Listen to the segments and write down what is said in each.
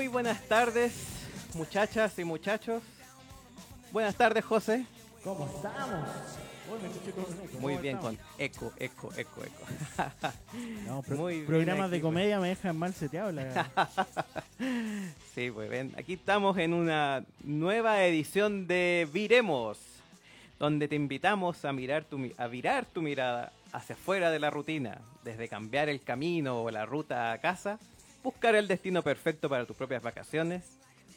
Muy buenas tardes, muchachas y muchachos. Buenas tardes, José. ¿Cómo estamos? Muy ¿Cómo bien, con eco, eco, eco, eco. No, pro- Muy programas aquí, de pues. comedia me dejan mal seteado. La... Sí, pues ven, aquí estamos en una nueva edición de Viremos, donde te invitamos a mirar tu, a virar tu mirada hacia afuera de la rutina, desde cambiar el camino o la ruta a casa, buscar el destino perfecto para tus propias vacaciones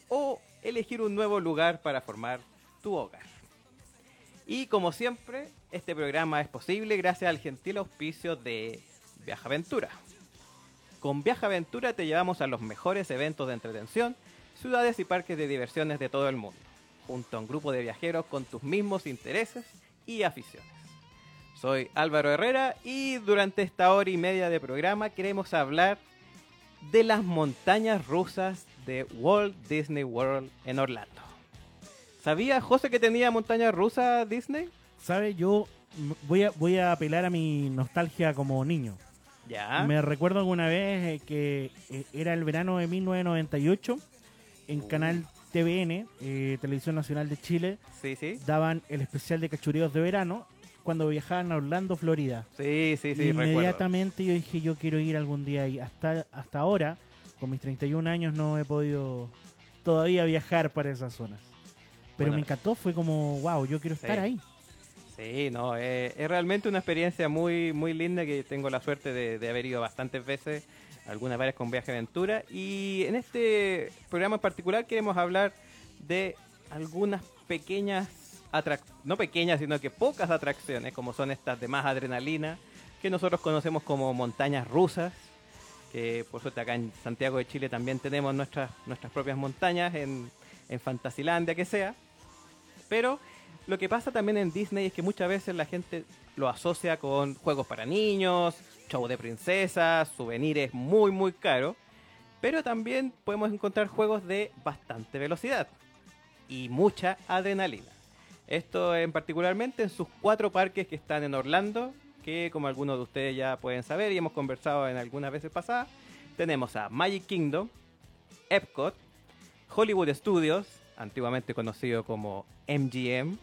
o elegir un nuevo lugar para formar tu hogar. Y como siempre, este programa es posible gracias al gentil auspicio de Viaja Aventura. Con Viaja Aventura te llevamos a los mejores eventos de entretención, ciudades y parques de diversiones de todo el mundo, junto a un grupo de viajeros con tus mismos intereses y aficiones. Soy Álvaro Herrera y durante esta hora y media de programa queremos hablar de las montañas rusas de Walt Disney World en Orlando. ¿Sabía José que tenía montañas rusas Disney? ¿Sabes? Yo voy a, voy a apelar a mi nostalgia como niño. Ya. Me recuerdo alguna vez eh, que eh, era el verano de 1998 en canal TVN, eh, Televisión Nacional de Chile, Sí, sí. daban el especial de cachureos de verano cuando viajaban a Orlando, Florida. Sí, sí, sí, recuerdo. Inmediatamente yo dije yo quiero ir algún día y hasta hasta ahora con mis 31 años no he podido todavía viajar para esas zonas. Pero Bueno. me encantó, fue como wow, yo quiero Sí. estar ahí. Sí, no, eh, es realmente una experiencia muy, muy linda que tengo la suerte de, de haber ido bastantes veces, algunas veces con Viaje Aventura. Y en este programa en particular queremos hablar de algunas pequeñas no pequeñas, sino que pocas atracciones, como son estas de más adrenalina, que nosotros conocemos como montañas rusas, que por suerte acá en Santiago de Chile también tenemos nuestras, nuestras propias montañas, en, en Fantasilandia, que sea. Pero lo que pasa también en Disney es que muchas veces la gente lo asocia con juegos para niños, show de princesas, souvenirs muy muy caros, pero también podemos encontrar juegos de bastante velocidad y mucha adrenalina. Esto en particularmente en sus cuatro parques que están en Orlando, que como algunos de ustedes ya pueden saber y hemos conversado en algunas veces pasadas, tenemos a Magic Kingdom, Epcot, Hollywood Studios, antiguamente conocido como MGM,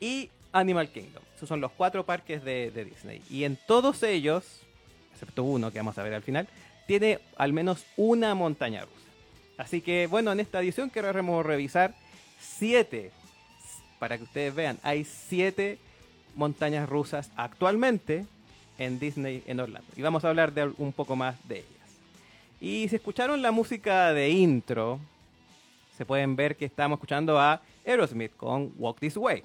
y Animal Kingdom. Esos son los cuatro parques de, Disney. Y en todos ellos, excepto uno que vamos a ver al final, tiene al menos una montaña rusa. Así que bueno, en esta edición queremos revisar siete, para que ustedes vean, hay siete montañas rusas actualmente en Disney en Orlando. Y vamos a hablar de un poco más de ellas. Y si escucharon la música de intro, se pueden ver que estamos escuchando a Aerosmith con Walk This Way.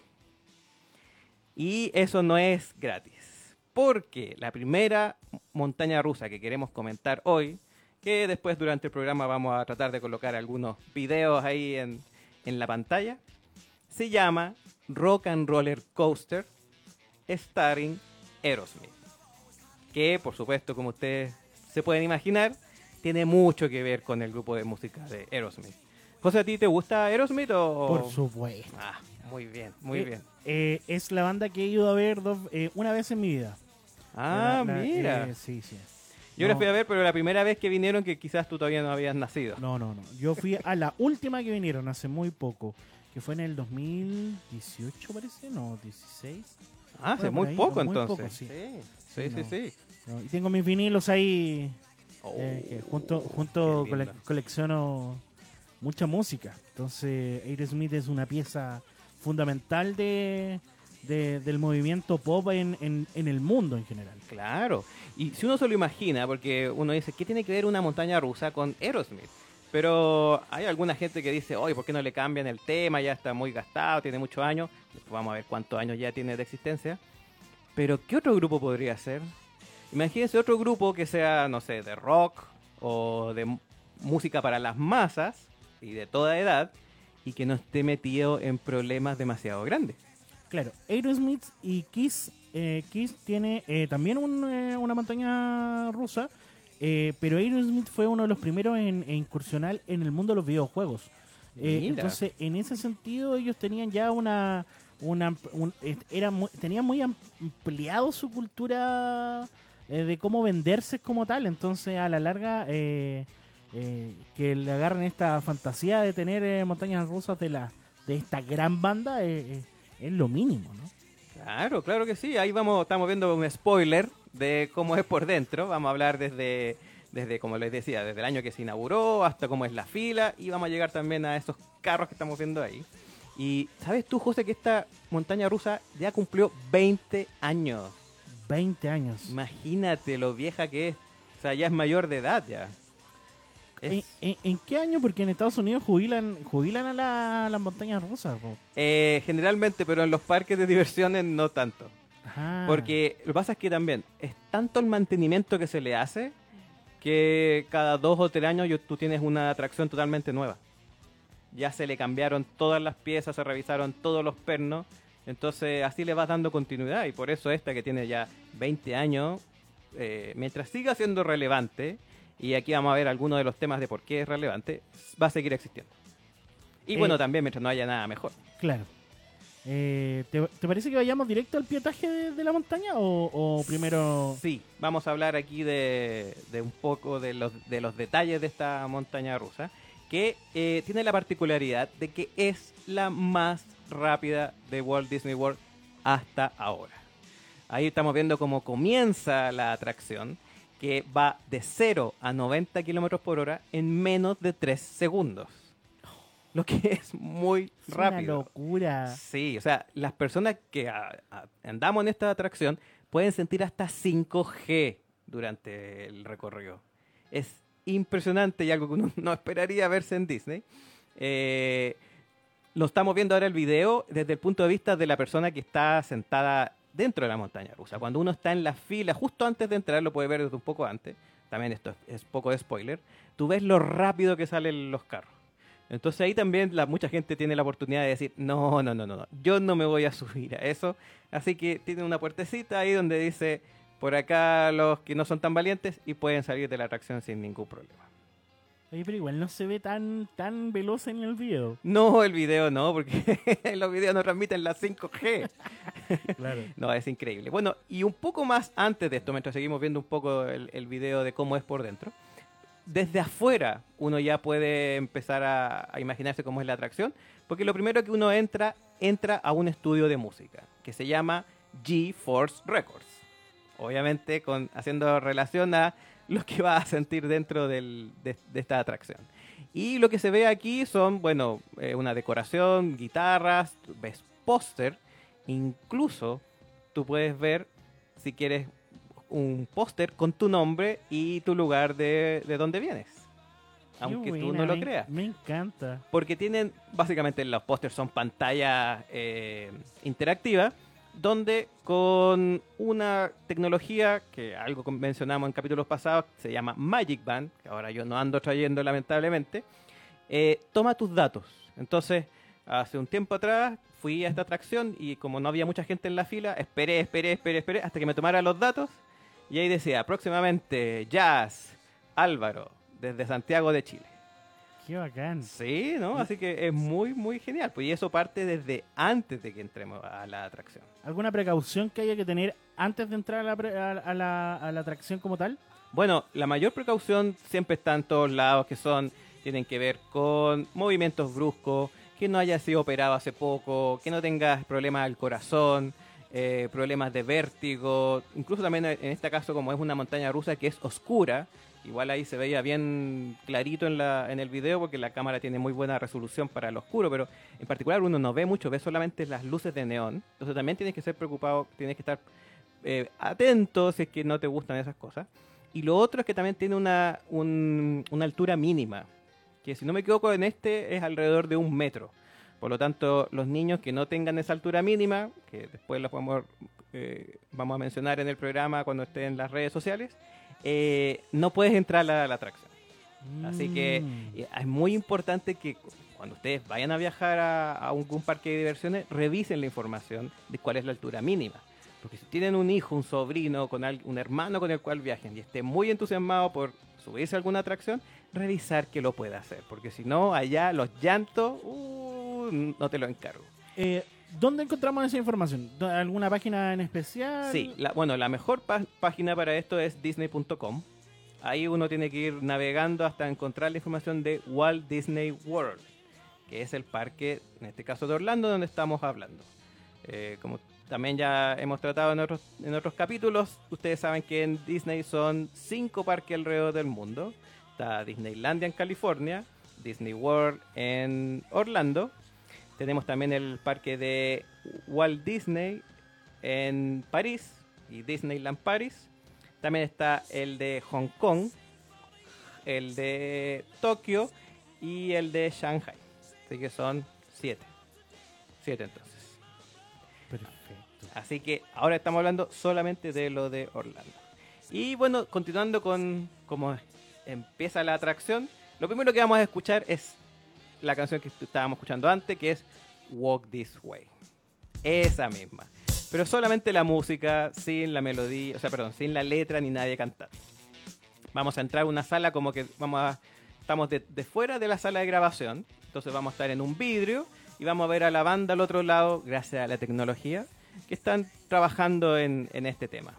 Y eso no es gratis, porque la primera montaña rusa que queremos comentar hoy, que después durante el programa vamos a tratar de colocar algunos videos ahí en, en la pantalla, se llama Rock and Roller Coaster starring Aerosmith. Que por supuesto, como ustedes se pueden imaginar, tiene mucho que ver con el grupo de música de Aerosmith. José, ¿a ti te gusta Aerosmith o...? Por supuesto. Ah, muy bien, muy Eh, bien. eh, es la banda que he ido a ver dos- eh, una vez en mi vida. Ah, La- la- mira. eh, sí, sí. Yo no. les fui a ver, pero la primera vez que vinieron que quizás tú todavía no habías nacido. No, no, no. Yo fui a la última que vinieron hace muy poco, que fue en el 2018, parece, no, 16. Ah, hace Bueno, muy ahí, poco muy entonces. poco, sí. sí, sí, Sí, sí. no. sí. ¿no? Y tengo mis vinilos ahí, Oh, eh, que junto, junto cole- colecciono mucha música. Entonces, Aerosmith es una pieza fundamental de, de- del movimiento pop en, en, en el mundo en general. Claro. Y si uno se lo imagina, porque uno dice, ¿qué tiene que ver una montaña rusa con Aerosmith? Pero hay alguna gente que dice, oye, ¿por qué no le cambian el tema? Ya está muy gastado, tiene muchos años. Vamos a ver cuántos años ya tiene de existencia. Pero, ¿qué otro grupo podría ser? Imagínense otro grupo que sea, no sé, de rock o de música para las masas y de toda edad y que no esté metido en problemas demasiado grandes. Claro, Aerosmith y Kiss, eh, Kiss tiene eh, también eh, una montaña rusa, eh, pero Aerosmith fue uno de los primeros en, en incursionar en el mundo de los videojuegos. Eh, entonces, en ese sentido, ellos tenían ya una, una un- era muy- tenían muy ampliado su cultura eh, de cómo venderse como tal. Entonces, a la larga, eh, que le agarren esta fantasía de tener montañas rusas de la de esta gran banda es lo mínimo, ¿no? Claro, claro que sí. Ahí vamos, estamos viendo un spoiler de cómo es por dentro. Vamos a hablar desde, desde, como les decía, desde el año que se inauguró hasta cómo es la fila y vamos a llegar también a esos carros que estamos viendo ahí. Y sabes tú, José, que esta montaña rusa ya cumplió 20 años. 20 años. Imagínate lo vieja que es. O sea, ya es mayor de edad ya. Es- ¿En, en- en qué año? Porque en Estados Unidos jubilan jubilan a la- a las montañas rusas. eh, generalmente, pero en los parques de diversiones no tanto. Ajá. Porque lo que pasa es que también es tanto el mantenimiento que se le hace que cada dos o tres años tú tienes una atracción totalmente nueva. Ya se le cambiaron todas las piezas, se revisaron todos los pernos. Entonces así le vas dando continuidad y por eso esta que tiene ya 20 años, eh, mientras siga siendo relevante, y aquí vamos a ver algunos de los temas de por qué es relevante, va a seguir existiendo. Y Eh, bueno, también mientras no haya nada mejor. Claro. Eh, ¿te, parece que vayamos directo al pietaje de, la montaña o, primero... Sí, vamos a hablar aquí de, de un poco de los, de los detalles de esta montaña rusa, que eh, tiene la particularidad de que es la más rápida de Walt Disney World hasta ahora. Ahí estamos viendo cómo comienza la atracción, que va de 0 a 90 kilómetros por hora en menos de 3 segundos. Lo que es muy Es una rápido. locura. Sí, o sea, las personas que a- a- andamos en esta atracción pueden sentir hasta 5G durante el recorrido. Es impresionante y algo que uno no esperaría verse en Disney. Eh, lo estamos viendo ahora el video desde el punto de vista de la persona que está sentada dentro de la montaña rusa. Cuando uno está en la fila, justo antes de entrar, lo puede ver desde un poco antes, también esto es, es poco de spoiler, tú ves lo rápido que salen los carros. Entonces ahí también la, mucha gente tiene la oportunidad de decir, no, no, no, no, no, yo no me voy a subir a eso. Así que tiene una puertecita ahí donde dice, por acá los que no son tan valientes y pueden salir de la atracción sin ningún problema. Oye, pero igual no se ve tan, tan veloz en el video. No, el video no, porque los videos no transmiten la 5G. Claro. No, es increíble. Bueno, y un poco más antes de esto, mientras seguimos viendo un poco el, el video de cómo es por dentro, desde afuera uno ya puede empezar a, imaginarse cómo es la atracción, porque lo primero que uno entra, entra a un estudio de música que se llama G-Force Records. Obviamente con, haciendo relación a lo que va a sentir dentro de esta atracción. Y lo que se ve aquí son, bueno, eh, una decoración, guitarras, ves póster, incluso tú puedes ver, si quieres, un póster con tu nombre y tu lugar de, de donde vienes. Aunque tú no lo creas. Me encanta. Porque tienen, básicamente los pósters son pantallas eh, interactivas, donde con una tecnología que algo mencionamos en capítulos pasados, se llama Magic Band, que ahora yo no ando trayendo lamentablemente, eh, toma tus datos. Entonces, hace un tiempo atrás fui a esta atracción y como no había mucha gente en la fila, esperé, esperé, esperé, esperé, hasta que me tomara los datos y ahí decía, próximamente Jazz Álvaro, desde Santiago de Chile. Qué bacán. Sí, ¿no? Así que es muy, muy genial. Pues y eso parte desde antes de que entremos a la atracción. ¿Alguna precaución que haya que tener antes de entrar a la, pre- a- a la- a la atracción como tal? Bueno, la mayor precaución siempre está en todos lados, que son, tienen que ver con movimientos bruscos, que no haya sido operado hace poco, que no tengas problemas al corazón, eh, problemas de vértigo, incluso también en este caso como es una montaña rusa que es oscura, igual ahí se veía bien clarito en, la, en el video porque la cámara tiene muy buena resolución para el oscuro, pero en particular uno no ve mucho, ve solamente las luces de neón, entonces también tienes que ser preocupado, tienes que estar eh, atento si es que no te gustan esas cosas. Y lo otro es que también tiene una, un- una altura mínima, que si no me equivoco en este es alrededor de un metro. Por lo tanto, los niños que no tengan esa altura mínima, que después los podemos, eh, vamos a mencionar en el programa cuando esté en las redes sociales, eh, no puedes entrar a la, a la atracción. Así que Mm. eh, es muy importante que cu- cuando ustedes vayan a viajar a, a algún parque de diversiones, revisen la información de cuál es la altura mínima. Porque si tienen un hijo, un sobrino, con al- un hermano con el cual viajen y esté muy entusiasmado por subirse a alguna atracción, revisar que lo pueda hacer. Porque si no, allá los llantos, uh, no te lo encargo. Eh, ¿Dónde encontramos esa información? ¿Do- ¿Alguna página en especial? Sí, la- bueno, la mejor página para esto es disney.com. ahí uno tiene que ir navegando hasta encontrar la información de Walt Disney World, que es el parque, en este caso de Orlando, donde estamos hablando. Eh, como también ya hemos tratado en otros, en otros capítulos, ustedes saben que en Disney son cinco parques alrededor del mundo. Está Disneylandia en California, Disney World en Orlando. Tenemos también el parque de Walt Disney en París y Disneyland Paris. También está el de Hong Kong, el de Tokio y el de Shanghai. Así que son siete. Siete entonces. Perfecto. Así que ahora estamos hablando solamente de lo de Orlando. Y bueno, continuando con cómo empieza la atracción, lo primero que vamos a escuchar es la canción que estábamos escuchando antes, que es Walk This Way. Esa misma. Pero solamente la música, sin la melodía, o sea, perdón, sin la letra ni nadie cantar. Vamos a entrar a una sala como que vamos a, estamos de, fuera de la sala de grabación. Entonces vamos a estar en un vidrio y vamos a ver a la banda al otro lado, gracias a la tecnología, que están trabajando en, en este tema.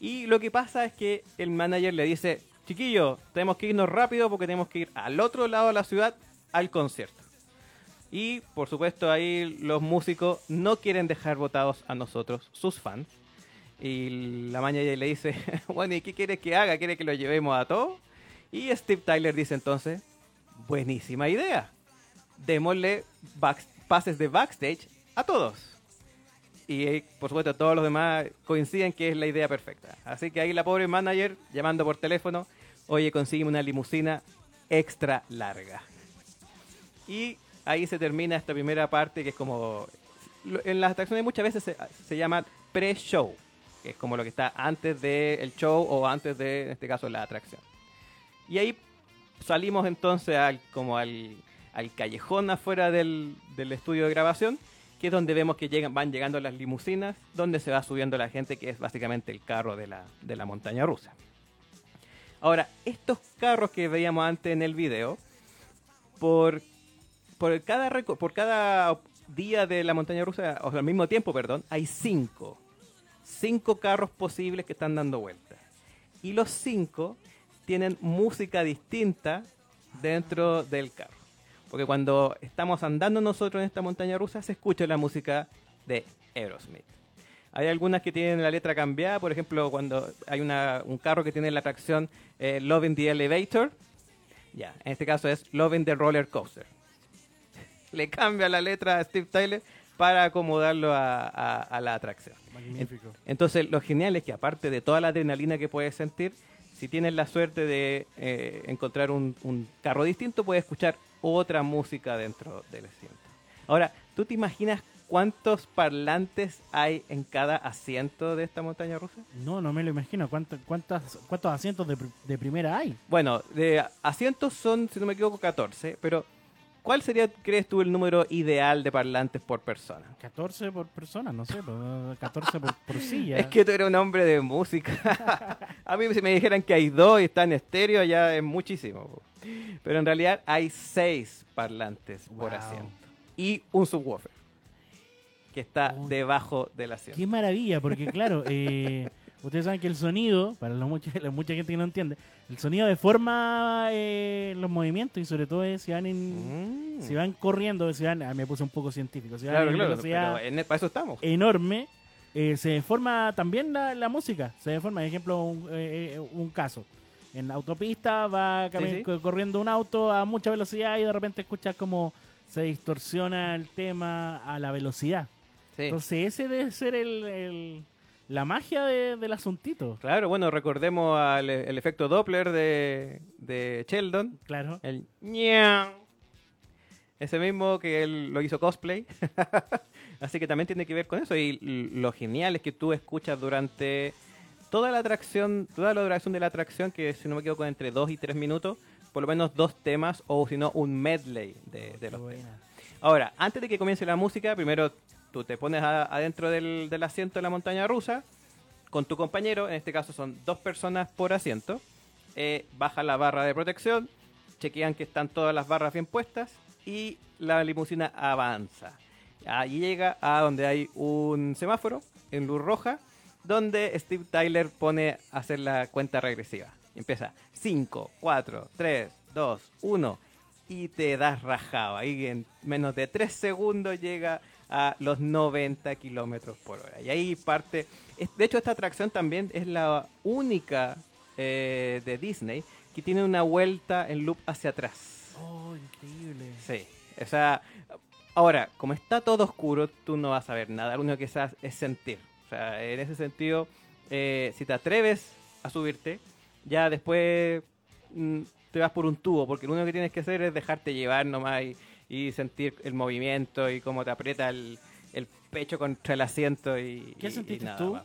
Y lo que pasa es que el manager le dice, chiquillo, tenemos que irnos rápido porque tenemos que ir al otro lado de la ciudad al concierto. Y por supuesto ahí los músicos no quieren dejar votados a nosotros, sus fans. Y la manager le dice, bueno, ¿y qué quiere que haga? ¿Quiere que lo llevemos a todos? Y Steve Tyler dice entonces, buenísima idea. Démosle pases de backstage a todos. Y eh, por supuesto todos los demás coinciden que es la idea perfecta. Así que ahí la pobre manager llamando por teléfono, oye, consigue una limusina extra larga. Y ahí se termina esta primera parte que es como... En las atracciones muchas veces se, llama pre-show, que es como lo que está antes del show o antes de, en este caso, la atracción. Y ahí salimos entonces al, como al callejón afuera del, del estudio de grabación, que es donde vemos que llegan, van llegando las limusinas, donde se va subiendo la gente, que es básicamente el carro de la, de la montaña rusa. Ahora, estos carros que veíamos antes en el video, por, por, cada, por cada día de la montaña rusa, o al mismo tiempo, perdón, hay cinco. Cinco carros posibles que están dando vueltas. Y los cinco tienen música distinta dentro del carro. Porque cuando estamos andando nosotros en esta montaña rusa, se escucha la música de Aerosmith. Hay algunas que tienen la letra cambiada, por ejemplo, cuando hay una- un carro que tiene la atracción eh, Loving the Elevator, ya, en este caso es Loving the Roller Coaster. Le cambia la letra a Steve Tyler para acomodarlo a, a- a la atracción. Magnífico. Entonces, lo genial es que aparte de toda la adrenalina que puedes sentir, si tienes la suerte de eh, encontrar un, un carro distinto, puedes escuchar otra música dentro del asiento. Ahora, ¿tú te imaginas cuántos parlantes hay en cada asiento de esta montaña rusa? No, no me lo imagino. ¿Cuánto, cuántas, ¿Cuántos asientos de, de primera hay? Bueno, de asientos son, si no me equivoco, 14, pero ¿cuál sería, crees tú, el número ideal de parlantes por persona? 14 por persona, no sé, pero 14 por, por silla. Es que tú eres un hombre de música. A mí si me dijeran que hay dos y están en estéreo ya es muchísimo. Pero en realidad hay seis parlantes por asiento. Y un subwoofer. Que está Uy. debajo del asiento. Qué maravilla, porque claro, eh, ustedes saben que el sonido, para la mucha, la mucha gente que no entiende, el sonido deforma eh, los movimientos y sobre todo eh, si van en, Mm. si van corriendo, si van, ah, me puse un poco científico, si van Claro, en claro, velocidad pero en- para eso estamos. enorme, eh, se deforma también la, la música, se deforma, por ejemplo, un, un caso. En la autopista va Sí, sí. corriendo un auto a mucha velocidad y de repente escuchas como se distorsiona el tema a la velocidad. Sí. Entonces ese debe ser el, el- la magia de- del asuntito. Claro, bueno, recordemos al, el efecto Doppler de, de Sheldon. Claro. El ñau. Ese mismo que él lo hizo cosplay. Así que también tiene que ver con eso. Y lo genial es que tú escuchas durante toda la atracción, toda la duración de la atracción, que si no me equivoco entre 2 y 3 minutos, por lo menos dos temas o si no un medley de, los temas. Ahora, antes de que comience la música, primero tú te pones adentro del, asiento de la montaña rusa con tu compañero, en este caso son dos personas por asiento, eh, baja la barra de protección, chequean que están todas las barras bien puestas y la limusina avanza. Allí llega a donde hay un semáforo en luz roja, donde Steve Tyler pone a hacer la cuenta regresiva. Empieza 5, 4, 3, 2, 1 y te das rajado. Ahí en menos de 3 segundos llega a los 90 kilómetros por hora. Y ahí parte. De hecho, esta atracción también es la única eh, de Disney que tiene una vuelta en loop hacia atrás. Oh, increíble. Sí. O sea, ahora, como está todo oscuro, tú no vas a ver nada. Lo único que sabes es sentir. O sea, en ese sentido, eh, si te atreves a subirte, ya después mm, te vas por un tubo, porque lo único que tienes que hacer es dejarte llevar nomás y, y sentir el movimiento y cómo te aprieta el, el pecho contra el asiento y ¿Qué y- y sentiste nada tú?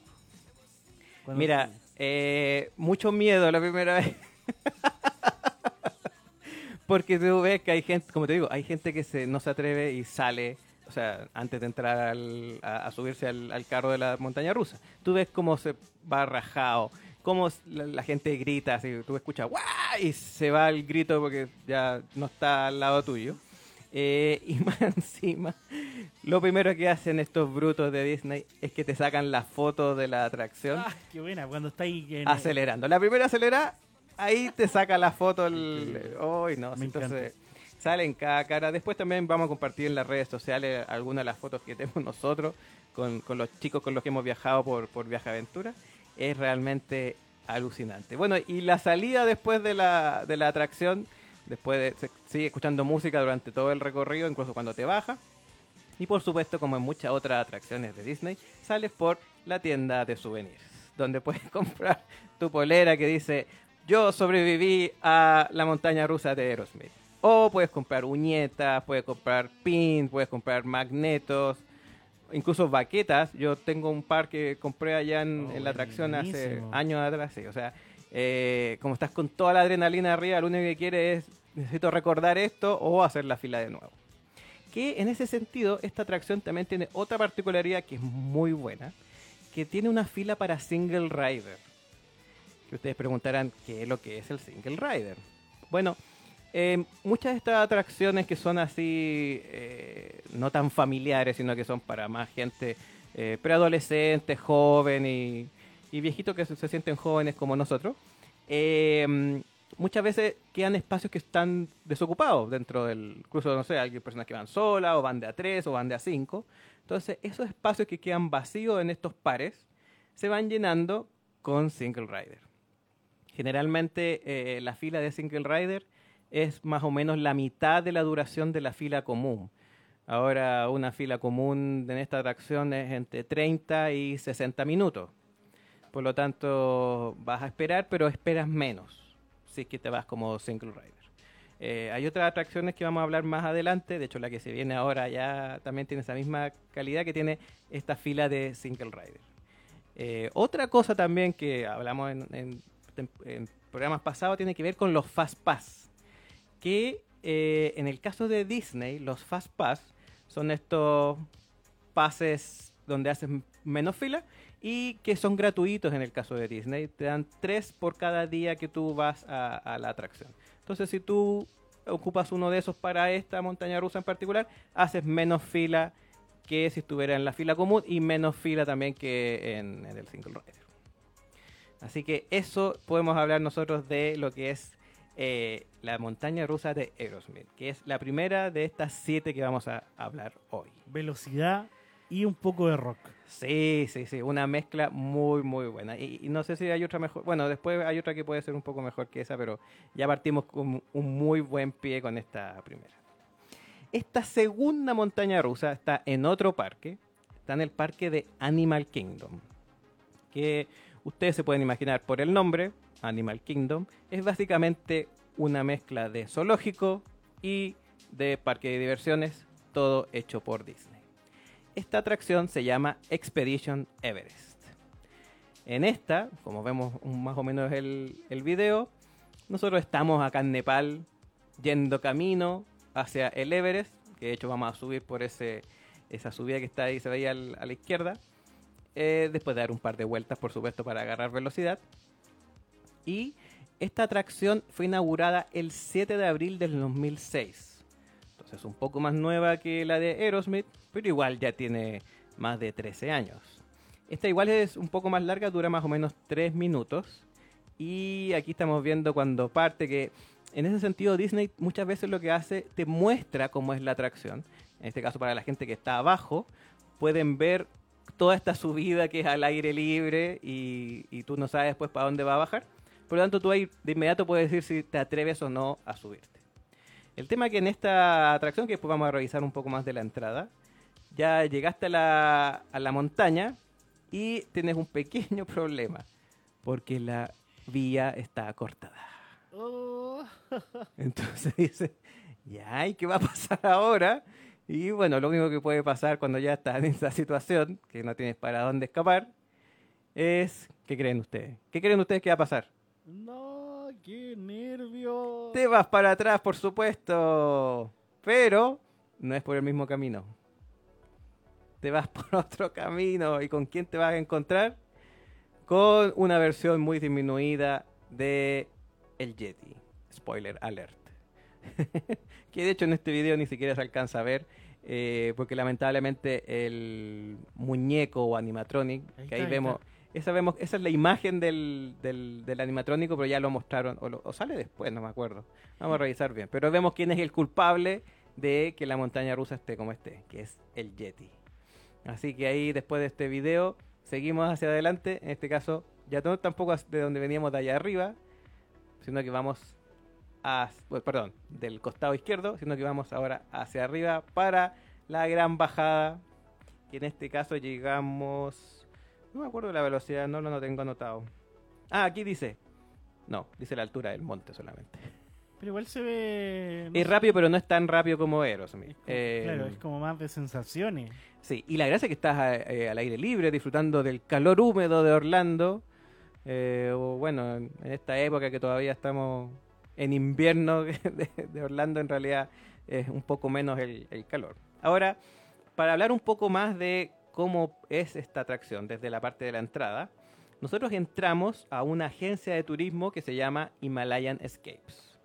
Mira, eh, mucho miedo la primera vez. Porque tú ves que hay gente, como te digo, hay gente que se, no se atreve y sale, o sea, antes de entrar al- a, a subirse al, al carro de la montaña rusa. Tú ves cómo se va rajado, cómo la gente grita, así, tú escuchas ¡guau! y se va el grito porque ya no está al lado tuyo. Eh, y más encima, lo primero que hacen estos brutos de Disney es que te sacan la foto de la atracción Ah, qué buena, cuando está ahí en- acelerando. La primera acelera, ahí te saca la foto. El... Uy, no, Me entonces salen cada cara. Después también vamos a compartir en las redes sociales algunas de las fotos que tenemos nosotros con, con los chicos con los que hemos viajado por, por Viaje Aventura. Es realmente alucinante. Bueno, y la salida después de la, de la atracción, después de, se sigue escuchando música durante todo el recorrido, incluso cuando te baja. Y por supuesto, como en muchas otras atracciones de Disney, sales por la tienda de souvenirs, donde puedes comprar tu polera que dice yo sobreviví a la montaña rusa de Aerosmith. O puedes comprar uñetas, puedes comprar pins, puedes comprar magnetos, incluso baquetas. Yo tengo un par que compré allá en, Oh, en la atracción hace buenísimo. años atrás. sí. O sea, eh, como estás con toda la adrenalina arriba, lo único que quieres es necesito recordar esto o hacer la fila de nuevo. Que en ese sentido, esta atracción también tiene otra particularidad que es muy buena, que tiene una fila para single rider. Que ustedes preguntarán qué es lo que es el single rider. Bueno, eh, muchas de estas atracciones que son así, eh, no tan familiares, sino que son para más gente preadolescente, joven y, y viejitos que se, sienten jóvenes como nosotros, eh, muchas veces quedan espacios que están desocupados dentro del incluso no sé, hay personas que van solas o van de a tres o van de a cinco. Entonces, esos espacios que quedan vacíos en estos pares se van llenando con single rider. Generalmente eh, la fila de single rider es más o menos la mitad de la duración de la fila común. Ahora una fila común en esta atracción es entre 30 y 60 minutos. Por lo tanto, vas a esperar, pero esperas menos si es que te vas como single rider. Eh, hay otras atracciones que vamos a hablar más adelante, de hecho la que se viene ahora ya también tiene esa misma calidad que tiene esta fila de single rider. Eh, otra cosa también que hablamos en, programas pasados tiene que ver con los Fast Pass, que eh, en el caso de Disney los Fast Pass son estos pases donde haces menos fila y que son gratuitos en el caso de Disney. Te dan tres por cada día que tú vas a, la atracción. Entonces, si tú ocupas uno de esos para esta montaña rusa en particular, haces menos fila que si estuviera en la fila común y menos fila también que en, en el single rider. Así que eso podemos hablar nosotros de lo que es eh, la montaña rusa de Aerosmith, que es la primera de estas siete que vamos a hablar hoy. Velocidad y un poco de rock. Sí, sí, sí, una mezcla muy, muy buena. Y, no sé si hay otra mejor. Bueno, después hay otra que puede ser un poco mejor que esa, pero ya partimos con un muy buen pie con esta primera. Esta segunda montaña rusa está en otro parque, está en el parque de Animal Kingdom, que ustedes se pueden imaginar por el nombre, Animal Kingdom, es básicamente una mezcla de zoológico y de parque de diversiones, todo hecho por Disney. Esta atracción se llama Expedition Everest. En esta, como vemos más o menos el, el video, nosotros estamos acá en Nepal yendo camino hacia el Everest, que de hecho vamos a subir por ese, esa subida que está ahí, se veía al- a la izquierda, eh, después de dar un par de vueltas, por supuesto, para agarrar velocidad. Y esta atracción fue inaugurada el 7 de abril del 2006. Entonces un poco más nueva que la de Aerosmith, pero igual ya tiene más de 13 años. Esta igual es un poco más larga, dura más o menos 3 minutos. Y aquí estamos viendo cuando parte que en ese sentido Disney muchas veces lo que hace te muestra cómo es la atracción. En este caso para la gente que está abajo, pueden ver toda esta subida que es al aire libre y, y tú no sabes después para dónde va a bajar. Por lo tanto, tú ahí de inmediato puedes decir si te atreves o no a subirte. El tema que en esta atracción, que después vamos a revisar un poco más de la entrada, ya llegaste a la, a la montaña y tienes un pequeño problema, porque la vía está cortada. Oh. Entonces dice, ya, ¿y qué va a pasar ahora? Y bueno, lo único que puede pasar cuando ya estás en esa situación, que no tienes para dónde escapar, es, ¿qué creen ustedes? ¿Qué creen ustedes que va a pasar? No, qué nervio. Te vas para atrás, por supuesto, pero no es por el mismo camino. Te vas por otro camino. ¿Y con quién te vas a encontrar? Con una versión muy disminuida de el Yeti. Spoiler alert. que de hecho en este video ni siquiera se alcanza a ver. eh, porque lamentablemente el muñeco o animatronic, Ahí que está, ahí ahí vemos, esa vemos, esa es la imagen del, del, del animatrónico, pero ya lo mostraron, o, lo- sale después, no me acuerdo. Vamos a revisar bien. Pero vemos quién es el culpable de que la montaña rusa esté como esté, que es el Yeti. Así que ahí después de este video seguimos hacia adelante. En este caso ya no tampoco de donde veníamos de allá arriba, sino que vamos a, pues, perdón, del costado izquierdo, sino que vamos ahora hacia arriba para la gran bajada. Que en este caso llegamos, no me acuerdo de la velocidad, no lo no tengo anotado. Ah, aquí dice, no, dice la altura del monte solamente. Pero igual se ve. no Es sé, rápido, pero no es tan rápido como Aerosmith. es como- Eh, claro, es como más de sensaciones. Sí, y la gracia es que estás eh, al aire libre, disfrutando del calor húmedo de Orlando. eh, o bueno, en en esta época que todavía estamos en invierno de, de Orlando, en realidad es un poco menos el, el calor. Ahora, para hablar un poco más de cómo es esta atracción desde la parte de la entrada, nosotros entramos a una agencia de turismo que se llama Himalayan Escapes.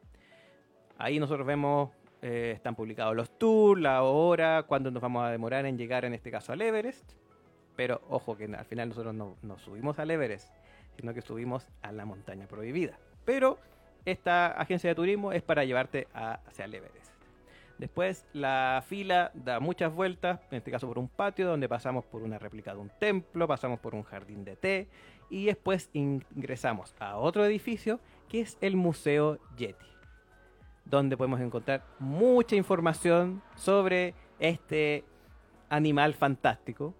Ahí nosotros vemos, eh, están publicados los tours, la hora, cuándo nos vamos a demorar en llegar, en este caso, al Everest. Pero ojo que al final nosotros no, no subimos al Everest, sino que subimos a la montaña prohibida. Pero esta agencia de turismo es para llevarte hacia el Everest. Después la fila da muchas vueltas, en este caso por un patio donde pasamos por una réplica de un templo, pasamos por un jardín de té y después ingresamos a otro edificio que es el Museo Yeti, donde podemos encontrar mucha información sobre este animal fantástico,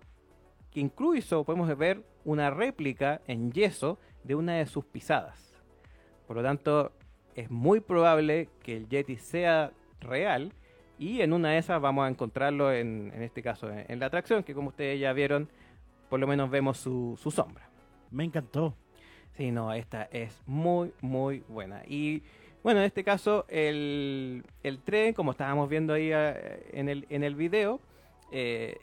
que incluso podemos ver una réplica en yeso de una de sus pisadas. Por lo tanto, es muy probable que el Yeti sea real y en una de esas vamos a encontrarlo en, en este caso en, en la atracción, que como ustedes ya vieron, por lo menos vemos su, su sombra. Me encantó. Sí, no, esta es muy, muy buena. Y bueno, en este caso, el, el tren, como estábamos viendo ahí eh, en, el, en el video, eh,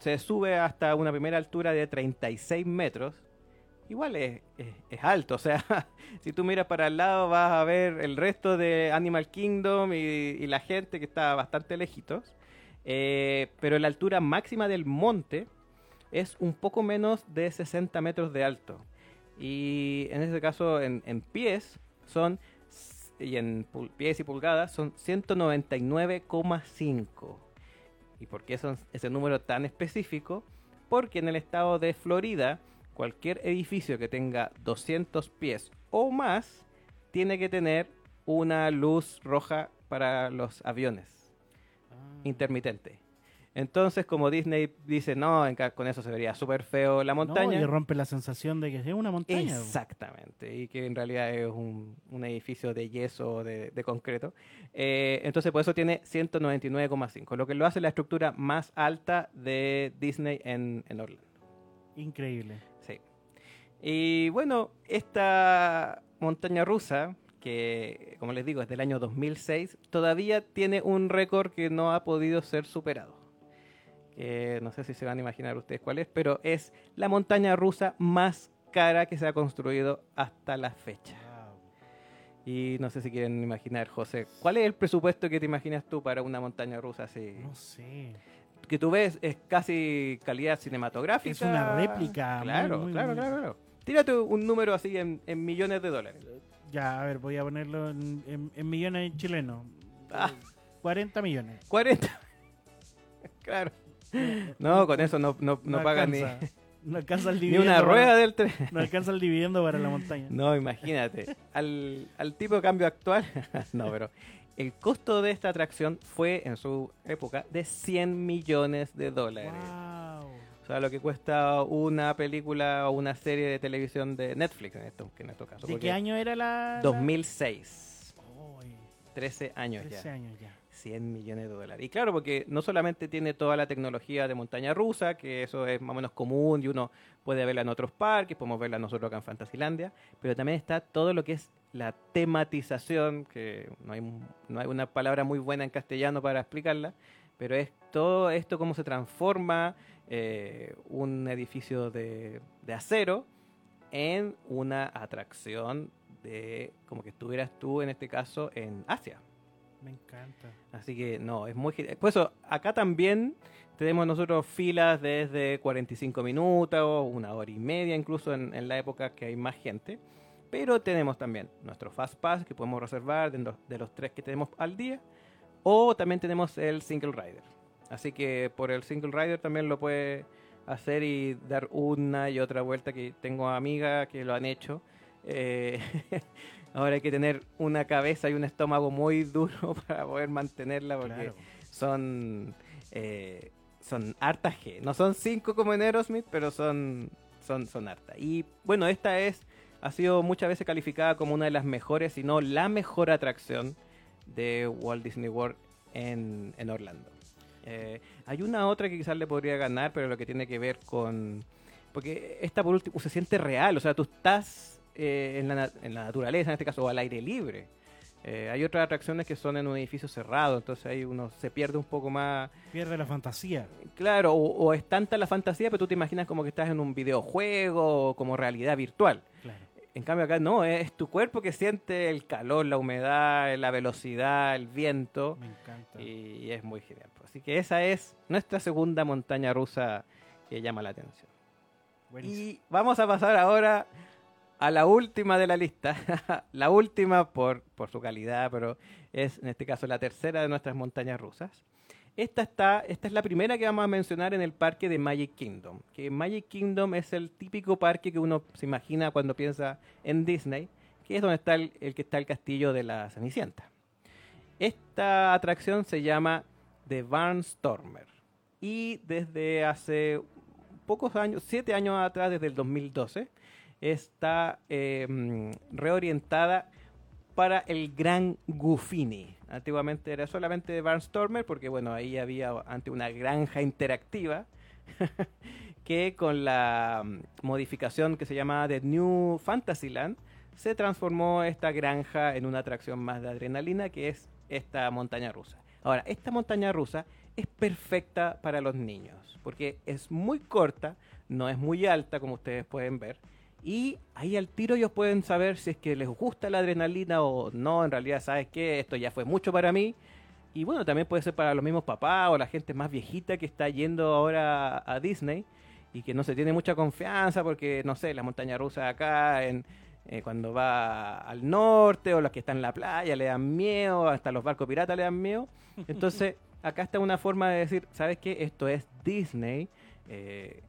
se sube hasta una primera altura de 36 metros. Igual es, es- alto, o sea, si tú miras para el lado vas a ver el resto de Animal Kingdom y, y la gente que está bastante lejitos. Eh, pero la altura máxima del monte es un poco menos de 60 metros de alto. Y en este caso, en, en pies, son. Y en pies y pulgadas son 199,5. ¿Y por qué son ese número tan específico? Porque en el estado de Florida, cualquier edificio que tenga 200 pies o más tiene que tener una luz roja para los aviones intermitente. Entonces, como Disney dice, no, en con eso se vería súper feo la No, montaña. y rompe la sensación de que es una montaña. Exactamente, y que en realidad es un, un edificio de yeso, de, de concreto. Eh, entonces, por eso tiene 199,5, lo que lo hace la estructura más alta de Disney en, en Orlando. Increíble. Y bueno, esta montaña rusa, que como les digo es del año 2006, todavía tiene un récord que no ha podido ser superado. Que no sé si se van a imaginar ustedes cuál es, pero es la montaña rusa más cara que se ha construido hasta la fecha. Y no sé si quieren imaginar, José, ¿cuál es el presupuesto que te imaginas tú para una montaña rusa así? No sé. que tú ves es casi calidad cinematográfica. Es una réplica, muy, Claro, muy, claro, muy- claro, claro. Tírate un número así en, en millones de dólares. Ya, a ver, voy a ponerlo en, en- en millones chilenos. Ah. 40 millones. 40. claro. No, con eso no, no, no pagan ni. No alcanza el ni dividendo. una para- rueda del tren. No alcanza el dividendo para la montaña. No, imagínate. Al, al tipo de cambio actual, no, pero el costo de esta atracción fue en su época de 100 millones de dólares. Wow. O sea, lo que cuesta una película o una serie de televisión de Netflix en, esto, en este caso. ¿De qué año era la...? la- 2006. Uy, 13 años 13 ya. años ya. 100 millones de dólares. Y claro, porque no solamente tiene toda la tecnología de montaña rusa, que eso es más o menos común y uno puede verla en otros parques, podemos verla nosotros acá en Fantasylandia, pero también está todo lo que es la tematización, que no hay, no hay una palabra muy buena en castellano para explicarla, pero es todo esto cómo se transforma eh, un edificio de, de acero en una atracción de como que estuvieras tú en este caso en Asia. Me encanta. Así que no, es muy. Por eso, acá también tenemos nosotros filas desde 45 minutos, o una hora y media incluso en, en la época que hay más gente. Pero tenemos también nuestro Fast Pass que podemos reservar de los, de los tres que tenemos al día. O también tenemos el Single Rider. Así que por el Single Rider también lo puede hacer y dar una y otra vuelta que tengo amigas que lo han hecho. Eh, ahora hay que tener una cabeza y un estómago muy duro para poder mantenerla porque Claro. son eh, son hartas G. No son cinco como en Aerosmith, pero son son son hartas. Y bueno, esta es ha sido muchas veces calificada como una de las mejores, si no la mejor atracción de Walt Disney World en, en Orlando. Eh, hay una otra que quizás le podría ganar, pero lo que tiene que ver con... Porque esta por último se siente real, o sea, tú estás eh, en, la, en la naturaleza, en este caso, o al aire libre. Eh, hay otras atracciones que son en un edificio cerrado, entonces ahí uno se pierde un poco más. Pierde la fantasía. Claro, o, o es tanta la fantasía, pero tú te imaginas como que estás en un videojuego o como realidad virtual. En cambio acá no, es tu cuerpo que siente el calor, la humedad, la velocidad, el viento. Me encanta. Y es muy genial. Así que esa es nuestra segunda montaña rusa que llama la atención. Buenísimo. Y vamos a pasar ahora a la última de la lista. la última por, por su calidad, pero es en este caso la tercera de nuestras montañas rusas. Esta, está, esta es la primera que vamos a mencionar en el parque de Magic Kingdom. Que Magic Kingdom es el típico parque que uno se imagina cuando piensa en Disney, que es donde está el, que está el castillo de la Cenicienta. Esta atracción se llama The Barnstormer. Y desde hace pocos años, siete años atrás, desde el 2012, está eh, reorientada para el Gran Goofini. Antiguamente era solamente Barnstormer, porque bueno, ahí había ante una granja interactiva que con la mm, modificación que se llama The New Fantasyland se transformó esta granja en una atracción más de adrenalina que es esta montaña rusa. Ahora, esta montaña rusa es perfecta para los niños porque es muy corta, no es muy alta como ustedes pueden ver y ahí al tiro ellos pueden saber si es que les gusta la adrenalina o no, en realidad sabes que esto ya fue mucho para mí y bueno, también puede ser para los mismos papás o la gente más viejita que está yendo ahora a Disney y que no se tiene mucha confianza porque, no sé, las montañas rusas acá, en, eh, cuando va al norte o los que están en la playa le dan miedo, hasta los barcos piratas le dan miedo. Entonces, acá está una forma de decir, ¿sabes qué? Esto es Disney, eh,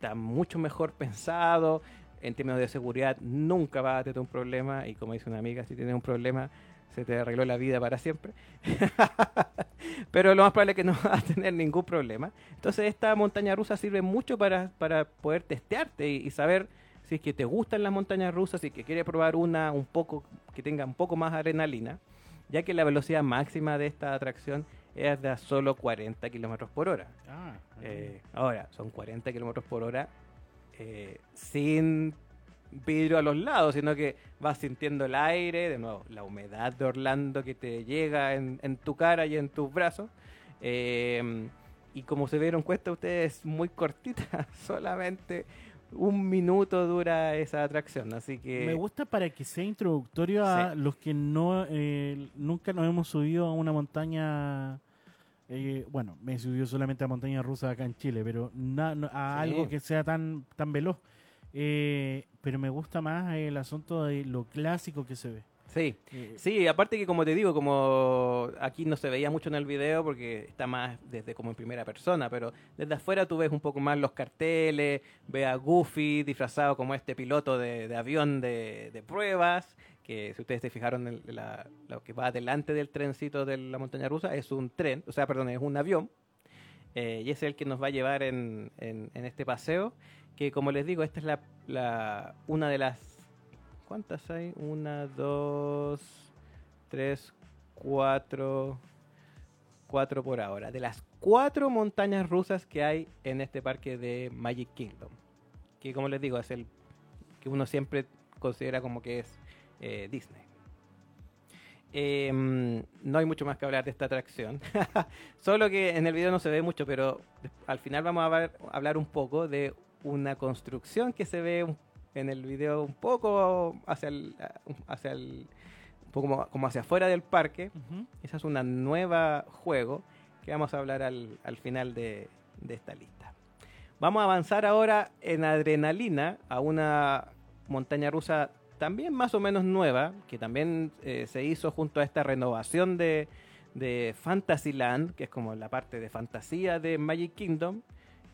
está mucho mejor pensado. En términos de seguridad, nunca va a tener un problema. Y como dice una amiga, si tienes un problema, se te arregló la vida para siempre. Pero lo más probable es que no vas a tener ningún problema. Entonces esta montaña rusa sirve mucho para, para poder testearte y, saber si es que te gustan las montañas rusas, si es que quieres probar una un poco que tenga un poco más adrenalina, ya que la velocidad máxima de esta atracción es de solo 40 kilómetros por hora. Ah, Eh, ahora, son 40 kilómetros por hora eh, sin vidrio a los lados, sino que vas sintiendo el aire, de nuevo, la humedad de Orlando que te llega en, en tu cara y en tus brazos. Eh, y como se dieron cuenta ustedes, es muy cortita, solamente un minuto dura esa atracción, así que... Me gusta para que sea introductorio a Sí. los que no eh, nunca nos hemos subido a una montaña. eh, bueno, me he subido solamente a montaña rusa acá en Chile, pero na- no- a Sí. algo que sea tan tan veloz. Eh, pero me gusta más el asunto de lo clásico que se ve. Sí, Eh, sí, aparte que como te digo, como aquí no se veía mucho en el video porque está más desde como en primera persona, pero desde afuera tú ves un poco más los carteles, ves a Goofy disfrazado como este piloto de, de avión de, de pruebas, que si ustedes se fijaron, en la- lo que va delante del trencito de la montaña rusa es un tren, o sea, perdón, es un avión, eh, y es el que nos va a llevar en, en- en este paseo, que como les digo, esta es la, la- una de las ¿Cuántas hay? Una, dos, tres, cuatro. Cuatro por ahora. De las cuatro montañas rusas que hay en este parque de Magic Kingdom. Que como les digo, es el que uno siempre considera como que es eh, Disney. Em, no hay mucho más que hablar de esta atracción. Solo que en el video no se ve mucho, pero al final vamos a hablar un poco de una construcción que se ve un- en el video un poco hacia el, hacia el un poco como, como hacia afuera del parque. Esa es una nueva juego que vamos a hablar al, al final de, de esta lista. Vamos a avanzar ahora en adrenalina a una montaña rusa también más o menos nueva, que también eh, se hizo junto a esta renovación de, de Fantasyland, que es como la parte de fantasía de Magic Kingdom,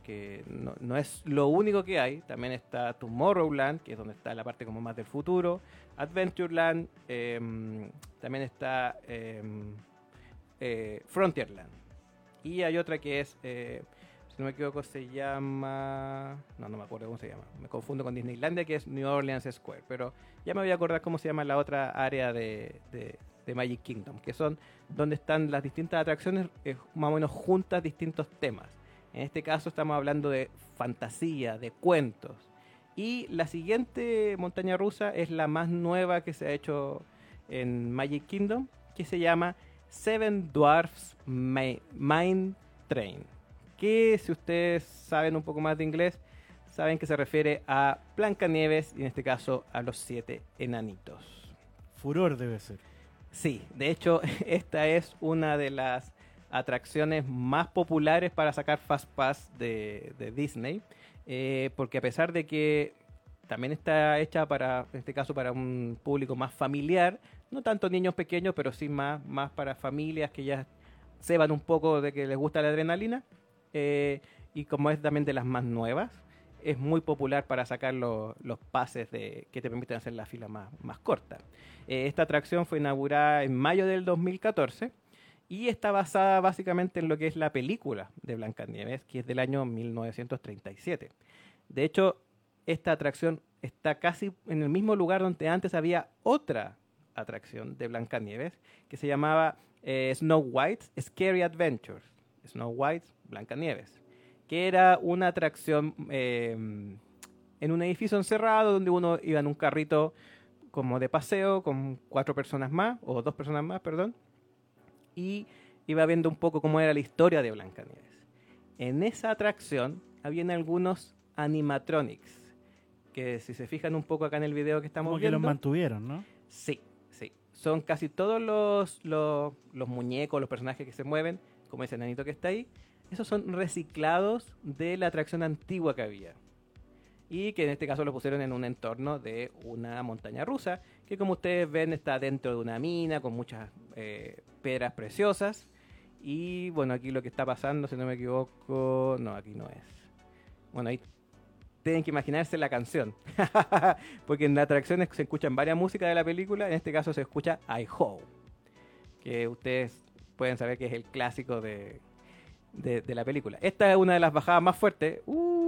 que no, es lo único que hay. También está Tomorrowland, que es donde está la parte como más del futuro. Adventureland, em, también está em, eh, Frontierland. Y hay otra que es, eh, si no me equivoco, se llama... No, no me acuerdo cómo se llama. Me confundo con Disneylandia, que es New Orleans Square. Pero ya me voy a acordar cómo se llama la otra área de, de- de Magic Kingdom, que son donde están las distintas atracciones, eh, más o menos juntas distintos temas. En este caso estamos hablando de fantasía, de cuentos. Y la siguiente montaña rusa es la más nueva que se ha hecho en Magic Kingdom, que se llama Seven Dwarfs Mine Train. Que si ustedes saben un poco más de inglés, saben que se refiere a Blancanieves y en este caso a los siete enanitos. Furor debe ser. Sí, de hecho, esta es una de las atracciones más populares para sacar Fast Pass de, Disney, eh, porque a pesar de que también está hecha para, en este caso, para un público más familiar, no tanto niños pequeños, pero sí más, más para familias que ya sepan un poco de que les gusta la adrenalina, eh, y como es también de las más nuevas, es muy popular para sacar los, los pases de, que te permiten hacer la fila más, más corta. Eh, esta atracción fue inaugurada en mayo del 2014 y está basada básicamente en lo que es la película de Blancanieves, que es del año 1937. De hecho, esta atracción está casi en el mismo lugar donde antes había otra atracción de Blancanieves que se llamaba eh, Snow White's Scary Adventures. Snow White's Blancanieves, que era una atracción eh, en un edificio encerrado donde uno iba en un carrito como de paseo con cuatro personas más, o dos personas más, perdón, y iba viendo un poco cómo era la historia de Blancanieves. En esa atracción habían algunos animatronics, que si se fijan un poco acá en el video que estamos Como que los viendo, mantuvieron, ¿no? sí, sí, son casi todos los, los, los muñecos, los personajes que se mueven, como ese nanito que está ahí, esos son reciclados de la atracción antigua que había y que en este caso lo pusieron en un entorno de una montaña rusa, que como ustedes ven está dentro de una mina con muchas eh, piedras preciosas. Y bueno, aquí lo que está pasando, si no me equivoco, no, aquí no es. Bueno, ahí tienen que imaginarse la canción, porque en la atracción se escuchan varias músicas de la película, en este caso se escucha I Ho, que ustedes pueden saber que es el clásico de, de, de la película. Esta es una de las bajadas más fuertes. Uh,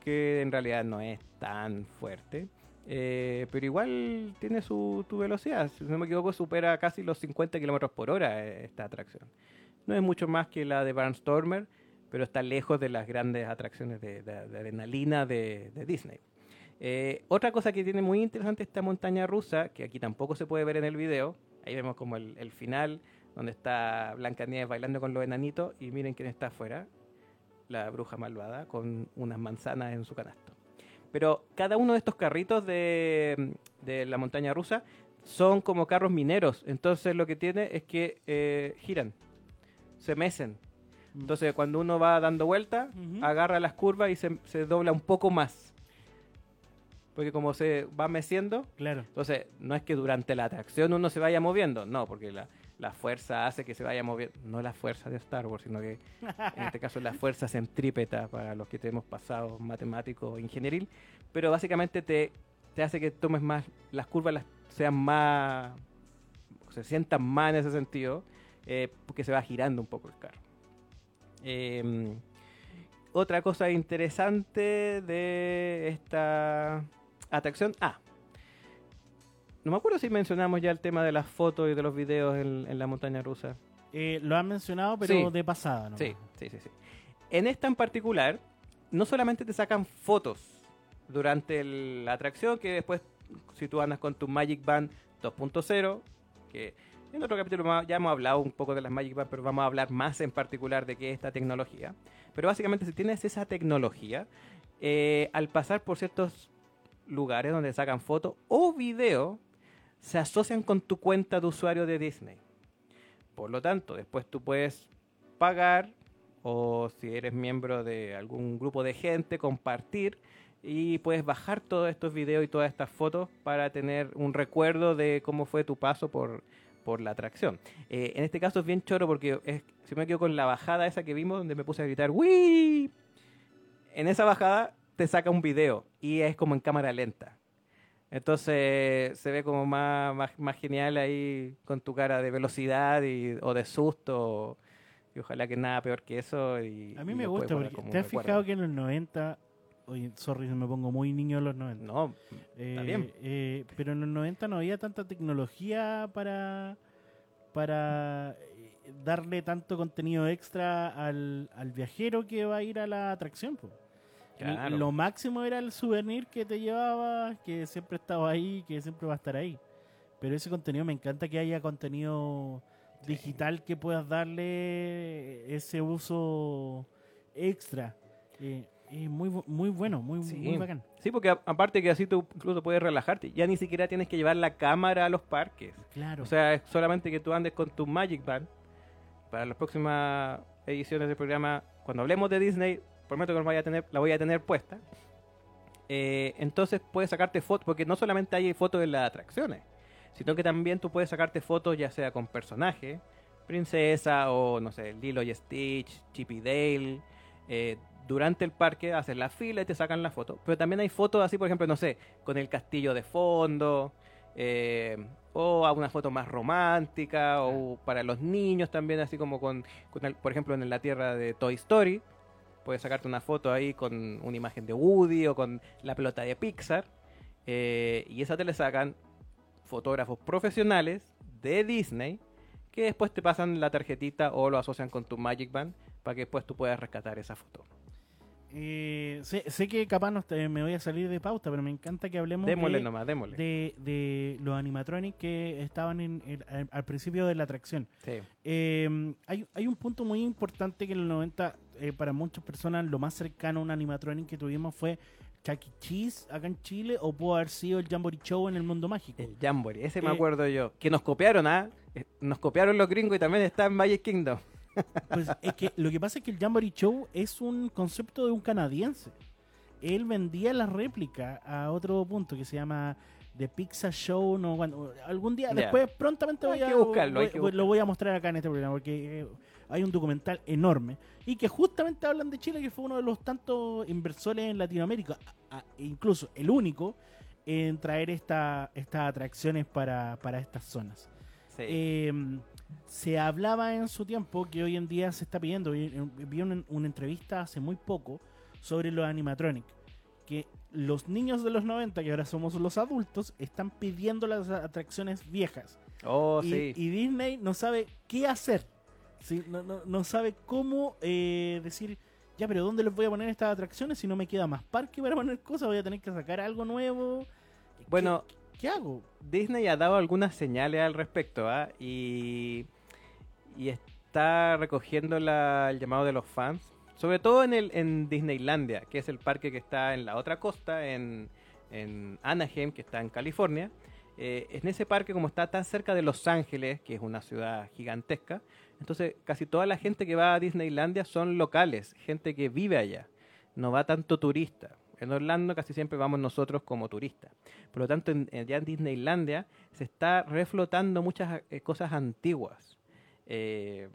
que en realidad no es tan fuerte. Eh, pero igual tiene su, tu velocidad. Si no me equivoco, supera casi los 50 kilómetros por hora eh, esta atracción. No es mucho más que la de Barnstormer, pero está lejos de las grandes atracciones de, adrenalina de, Disney. Eh, otra cosa que tiene muy interesante esta montaña rusa, que aquí tampoco se puede ver en el video, ahí vemos como el, el final, donde está Blancanieves bailando con los enanitos, y miren quién está afuera, la bruja malvada, con unas manzanas en su canasto. Pero cada uno de estos carritos de, de la montaña rusa son como carros mineros, entonces lo que tiene es que eh, giran, se mecen. Entonces cuando uno va dando vuelta, agarra las curvas y se, se dobla un poco más. porque como se va meciendo, Claro. entonces no es que durante la atracción uno se vaya moviendo, no, porque la, la fuerza hace que se vaya moviendo, no la fuerza de Star Wars, sino que en este caso la fuerza centrípeta para los que tenemos pasado matemático o ingenieril, pero básicamente te, te hace que tomes más, las curvas las, sean más, se sientan más en ese sentido, eh, porque se va girando un poco el carro. Eh, otra cosa interesante de esta atracción, ah, no me acuerdo si mencionamos ya el tema de las fotos y de los videos en, en la montaña rusa. Eh, lo han mencionado, pero Sí. de pasada, ¿no? Sí, sí, sí, sí. En esta en particular, no solamente te sacan fotos durante el- la atracción, que después, si tú andas con tu Magic Band 2.0, que en otro capítulo ya hemos hablado un poco de las Magic Band, pero vamos a hablar más en particular de qué es esta tecnología. Pero básicamente, si tienes esa tecnología, eh, al pasar por ciertos lugares donde sacan fotos o video, se asocian con tu cuenta de usuario de Disney. Por lo tanto, después tú puedes pagar o si eres miembro de algún grupo de gente, compartir y puedes bajar todos estos videos y todas estas fotos para tener un recuerdo de cómo fue tu paso por, por la atracción. Eh, en este caso es bien choro porque es, si me quedo con la bajada esa que vimos donde me puse a gritar ¡Wii! En esa bajada te saca un video y es como en cámara lenta. Entonces se ve como más, más, más genial ahí con tu cara de velocidad y, o de susto. Y ojalá que nada peor que eso. Y, A mí me gusta porque te has fijado que en los 90, oye, sorry, me pongo muy niño en los 90. No, Eh, bien. eh, pero en los 90 no había tanta tecnología para para eh, darle tanto contenido extra al, al viajero que va a ir a la atracción. po. Claro. Lo máximo era el souvenir que te llevaba, que siempre estaba ahí, que siempre va a estar ahí. Pero ese contenido, me encanta que haya contenido Sí. digital que puedas darle ese uso extra. Eh, es muy, muy bueno, muy, Sí. muy bacán. Sí, porque a- aparte que así tú incluso puedes relajarte. Ya ni siquiera tienes que llevar la cámara a los parques. Claro. O sea, es solamente que tú andes con tu Magic Band. Para las próximas ediciones del programa, cuando hablemos de Disney, prometo que la voy a tener, la voy a tener puesta. Eh, entonces puedes sacarte fotos, porque no solamente hay fotos en las atracciones, sino que también tú puedes sacarte fotos ya sea con personajes, princesa o no sé, Lilo y Stitch, Chip y Dale. eh, durante el parque haces la fila y te sacan la foto. Pero también hay fotos así, por ejemplo, no sé, con el castillo de fondo. eh, o a una foto más romántica, o para los niños también, así como con, por ejemplo, en la tierra de Toy Story. Puedes sacarte una foto ahí con una imagen de Woody o con la pelota de Pixar. eh, y esa te le sacan fotógrafos profesionales de Disney que después te pasan la tarjetita o lo asocian con tu Magic Band para que después tú puedas rescatar esa foto. Eh, sé, sé que capaz no te- me voy a salir de pauta, pero me encanta que hablemos Démosle de, nomás, démosle. de, de los animatronics que estaban en, el- al, al principio de la atracción. Sí. Eh, hay, hay un punto muy importante que en los 90, eh, para muchas personas, lo más cercano a un animatronic que tuvimos fue Chuck E. Cheese acá en Chile, o pudo haber sido el Jamboree Show en el mundo mágico. El Jamboree, ese me Eh, acuerdo yo. Que nos copiaron, ¿ah? Eh, Nos copiaron los gringos y también está en Magic Kingdom. Pues es que lo que pasa es que el Jamboree Show es un concepto de un canadiense. Él vendía la réplica a otro punto que se llama The Pizza Show. No, bueno, algún día, después, prontamente voy a, buscarlo, voy- voy- lo voy a mostrar acá en este programa porque eh, hay un documental enorme y que justamente hablan de Chile, que fue uno de los tantos inversores en Latinoamérica, a- a- incluso el único en traer esta, estas atracciones para, para estas zonas. Sí. Eh, se hablaba en su tiempo que hoy en día se está pidiendo. Vi, vi una, una entrevista hace muy poco sobre los animatronics. Que los niños de los 90, que ahora somos los adultos, están pidiendo las atracciones viejas. oh, y, sí. y Disney no sabe qué hacer. Sí, no, no- no sabe cómo eh, decir, ya, pero ¿dónde les voy a poner estas atracciones si no me queda más parque para poner cosas? Voy a tener que sacar algo nuevo. ¿Qué- Bueno, ¿qué, hago? Disney ha dado algunas señales al respecto, ¿ah? Y, y está recogiendo la- el llamado de los fans. Sobre todo en, el, en Disneylandia, que es el parque que está en la otra costa, en, en Anaheim, que está en California. Eh, en ese parque, como está tan cerca de Los Ángeles, que es una ciudad gigantesca, entonces casi toda la gente que va a Disneylandia son locales, gente que vive allá, no va tanto turista. En Orlando casi siempre vamos nosotros como turistas. Por lo tanto, en, en Disneylandia se está reflotando muchas eh, cosas antiguas. Eh,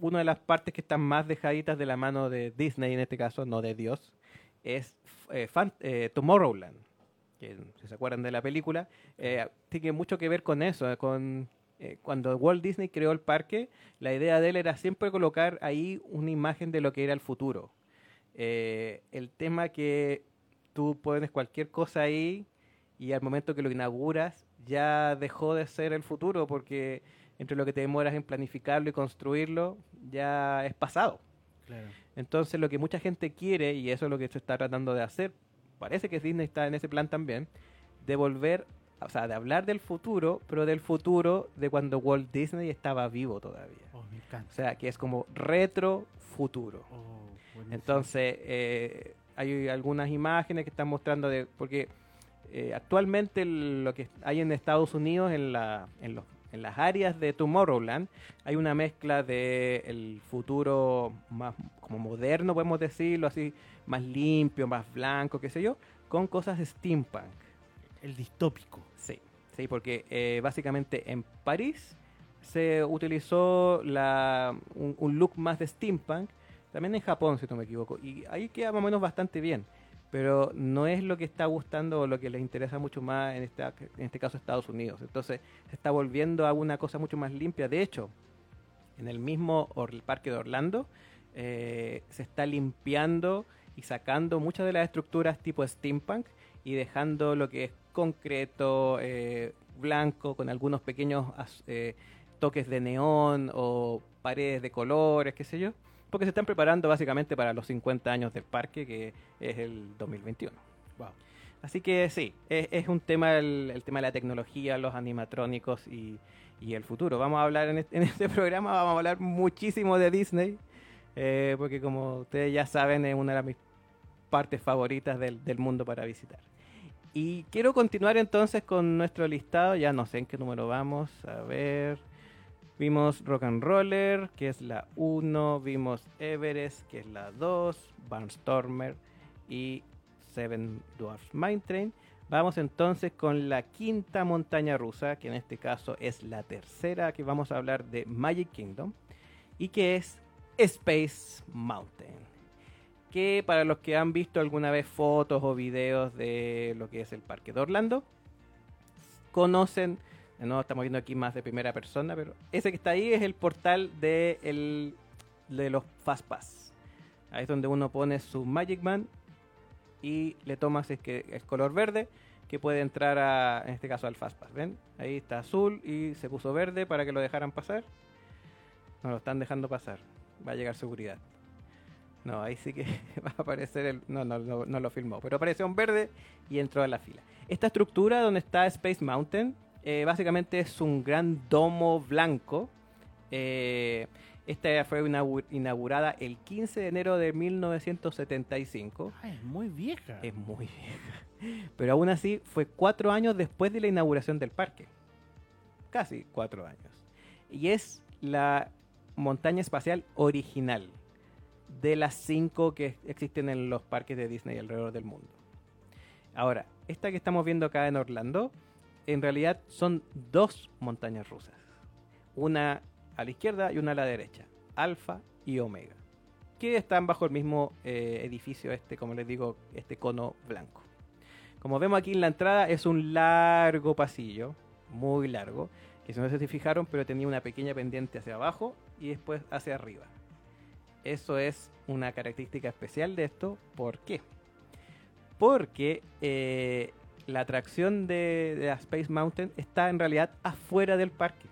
una de las partes que están más dejaditas de la mano de Disney, en este caso, no de Dios, es eh, eh, Tomorrowland. Que, si se acuerdan de la película, eh, tiene mucho que ver con eso, con cuando Walt Disney creó el parque, la idea de él era siempre colocar ahí una imagen de lo que era el futuro. el tema que tú pones cualquier cosa ahí y al momento que lo inauguras ya dejó de ser el futuro porque entre lo que te demoras en planificarlo y construirlo, ya es pasado. Entonces lo que mucha gente quiere, y eso es lo que se está tratando de hacer, parece que Disney está en ese plan también, de volver, o sea, de hablar del futuro, pero del futuro de cuando Walt Disney estaba vivo todavía. Oh, me encanta. O sea, que es como retro futuro. Oh, Entonces, eh, hay algunas imágenes que están mostrando de, porque eh, actualmente lo que hay en Estados Unidos en, la, en los en las áreas de Tomorrowland hay una mezcla de el futuro más como moderno, podemos decirlo así, más limpio, más blanco, qué sé yo, con cosas de steampunk. El distópico. Sí, sí, porque eh, básicamente en París se utilizó la, un, un, look más de steampunk, también en Japón, si no me equivoco, y ahí queda más o menos bastante bien pero no es lo que está gustando o lo que les interesa mucho más en, este, en este caso Estados Unidos. Entonces se está volviendo a una cosa mucho más limpia. De hecho, en el mismo parque de Orlando eh, se está limpiando y sacando muchas de las estructuras tipo steampunk y dejando lo que es concreto, eh, blanco, con algunos pequeños eh, toques de neón o paredes de colores, qué sé yo porque se están preparando básicamente para los 50 años del parque, que es el 2021. Wow. Así que sí, es, un tema el, tema de la tecnología, los animatrónicos y, el futuro. Vamos a hablar en este, programa, vamos a hablar muchísimo de Disney, eh, porque como ustedes ya saben, es una de mis partes favoritas del, del mundo para visitar. Y quiero continuar entonces con nuestro listado, ya no sé en qué número vamos, a ver. Vimos Rock and Roller, que es la 1, vimos Everest, que es la 2, Barnstormer y Seven Dwarfs Mine Train. Vamos entonces con la quinta montaña rusa, que en este caso es la tercera que vamos a hablar de Magic Kingdom, y que es Space Mountain. Que para los que han visto alguna vez fotos o videos de lo que es el parque de Orlando, conocen no estamos viendo aquí más de primera persona, pero ese que está ahí es el portal de, el, de los Fastpass. Ahí es donde uno pone su Magic Man y le tomas es que es color verde que puede entrar a, en este caso al Fastpass. ¿Ven? Ahí está azul y se puso verde para que lo dejaran pasar. No lo están dejando pasar. Va a llegar seguridad. No, ahí sí que va a aparecer el... No, no, no, no lo filmó. Pero apareció un verde y entró a la fila. Esta estructura donde está Space Mountain eh, básicamente es un gran domo blanco. Eh, esta fue inaugurada el 15 de enero de 1975. Ah, es muy vieja. Es muy vieja. Pero aún así fue cuatro años después de la inauguración del parque. Casi cuatro años. Y es la montaña espacial original de las cinco que existen en los parques de Disney alrededor del mundo. Ahora, esta que estamos viendo acá en Orlando en realidad son dos montañas rusas. Una a la izquierda y una a la derecha. Alfa y Omega. Que están bajo el mismo eh, edificio este, como les digo, este cono blanco. Como vemos aquí en la entrada es un largo pasillo, muy largo, que no sé si fijaron, pero tenía una pequeña pendiente hacia abajo y después hacia arriba. Eso es una característica especial de esto. ¿Por qué? Porque eh, la atracción de, Space Mountain está en realidad afuera del parque.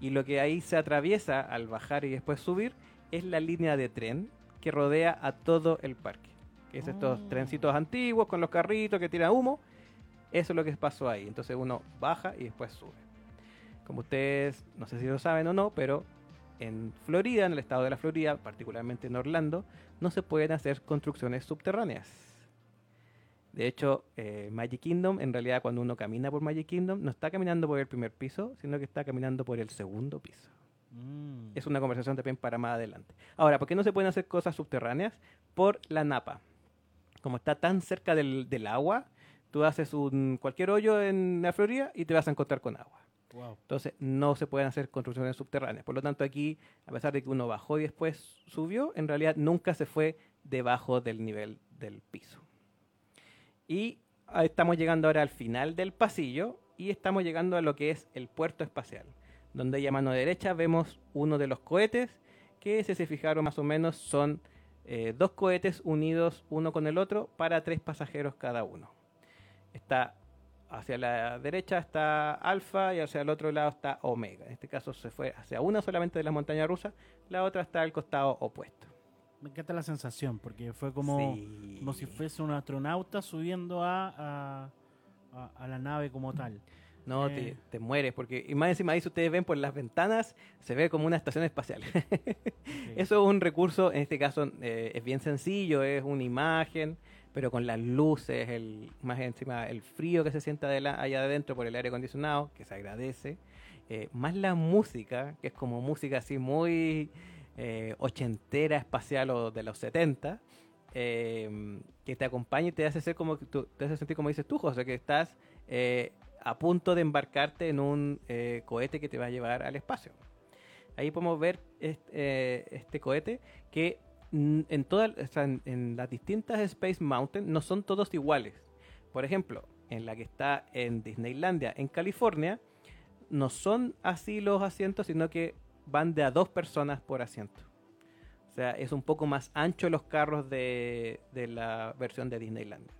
Y lo que ahí se atraviesa al bajar y después subir es la línea de tren que rodea a todo el parque. es estos oh. trencitos antiguos con los carritos que tiran humo. Eso es lo que pasó ahí. Entonces uno baja y después sube. Como ustedes, no sé si lo saben o no, pero en Florida, en el estado de la Florida, particularmente en Orlando, no se pueden hacer construcciones subterráneas de hecho, eh, Magic Kingdom, en realidad cuando uno camina por Magic Kingdom, no está caminando por el primer piso, sino que está caminando por el segundo piso. Mm. Es una conversación también para más adelante. Ahora, ¿por qué no se pueden hacer cosas subterráneas? Por la napa. como está tan cerca del, del agua, tú haces un cualquier hoyo en la Florida y te vas a encontrar con agua. Wow. Entonces no se pueden hacer construcciones subterráneas. Por lo tanto, aquí, a pesar de que uno bajó y después subió, en realidad nunca se fue debajo del nivel del piso. Y estamos llegando ahora al final del pasillo y estamos llegando a lo que es el puerto espacial, donde a mano derecha vemos uno de los cohetes que, si se fijaron más o menos, son eh, dos cohetes unidos uno con el otro para tres pasajeros cada uno. Está hacia la derecha está alfa y hacia el otro lado está omega. En este caso se fue hacia una solamente de las montañas rusas, la otra está al costado opuesto. Me encanta la sensación, porque fue como, Sí. como si fuese un astronauta subiendo a, a, a- a la nave como tal. No, Eh. te, te mueres, porque y más encima ahí si ustedes ven por las ventanas, se ve como una estación espacial. Eso es un recurso, en este caso eh, es bien sencillo, es una imagen, pero con las luces, el, más encima el frío que se siente adela- allá adentro por el aire acondicionado, que se agradece, eh, más la música, que es como música así muy eh, ochentera, espacial o de los 70, eh, que te acompaña y te hace ser como te hace sentir como dices tú, José, que estás eh, a punto de embarcarte en un eh, cohete que te va a llevar al espacio. Ahí podemos ver est- eh, este, cohete que en, todas, o sea, en, en las distintas Space Mountain no son todos iguales. Por ejemplo, en la que está en Disneylandia, en California, no son así los asientos, sino que van de a dos personas por asiento. O sea, es un poco más ancho los carros de, de la versión de Disneylandia.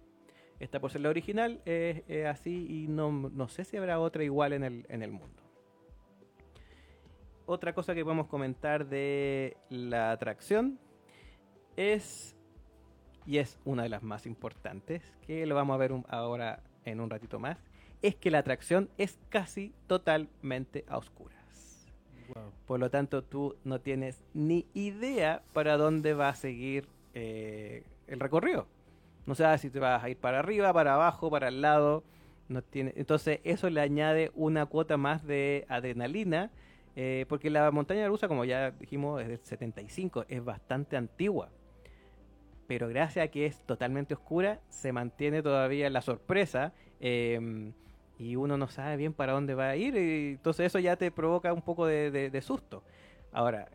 Esta por ser la original es, así y no, no sé si habrá otra igual en el, en el mundo. Otra cosa que podemos comentar de la atracción es, y es una de las más importantes, que lo vamos a ver ahora en un ratito más, es que la atracción es casi totalmente a oscuras. Por lo tanto, tú no tienes ni idea para dónde va a seguir eh, el recorrido. No sabes si te vas a ir para arriba, para abajo, para el lado. No tiene... Entonces, eso le añade una cuota más de adrenalina. eh, porque la montaña rusa, como ya dijimos, es del 75, es bastante antigua. Pero gracias a que es totalmente oscura, se mantiene todavía la sorpresa. eh, y uno no sabe bien para dónde va a ir. Y entonces eso ya te provoca un poco de, de- susto. Ahora,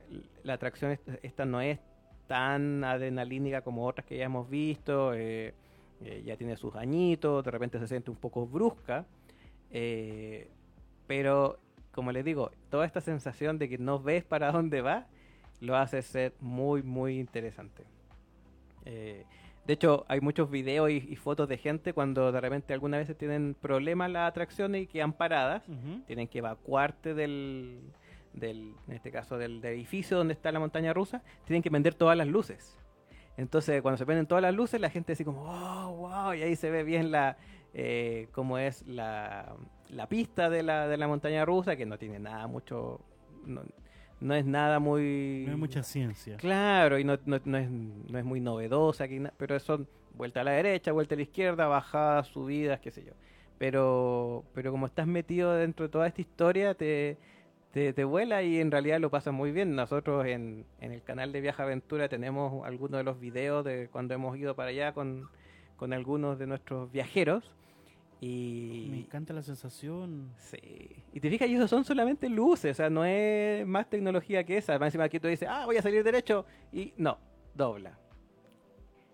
la atracción esta, no es tan adrenalínica como otras que ya hemos visto. eh, eh, ya tiene sus añitos, de repente se siente un poco brusca. eh, pero, como les digo, toda esta sensación de que no ves para dónde va, lo hace ser muy, muy interesante. De hecho, hay muchos videos y, y fotos de gente cuando de repente algunas veces tienen problemas las atracciones y quedan paradas. Tienen que evacuarte del, del en este caso del, del edificio donde está la montaña rusa, tienen que vender todas las luces. Entonces, cuando se prenden todas las luces, la gente así como, wow, wow, y ahí se ve bien la, eh, cómo es la, la pista de la, de la montaña rusa, que no tiene nada mucho, no, no es nada muy... No hay mucha ciencia. Claro, y no, no- no es, no es muy novedosa, pero son vuelta a la derecha, vuelta a la izquierda, bajadas, subidas, qué sé yo. Pero, pero como estás metido dentro de toda esta historia, te, te, te vuela y en realidad lo pasas muy bien. Nosotros en, en el canal de Viaja Aventura tenemos algunos de los videos de cuando hemos ido para allá con, con algunos de nuestros viajeros. Me Y, encanta la sensación. Sí. Y te fijas, y eso son solamente luces, o sea, no es más tecnología que esa. Más encima aquí tú dices, ah, voy a salir derecho, y no, dobla.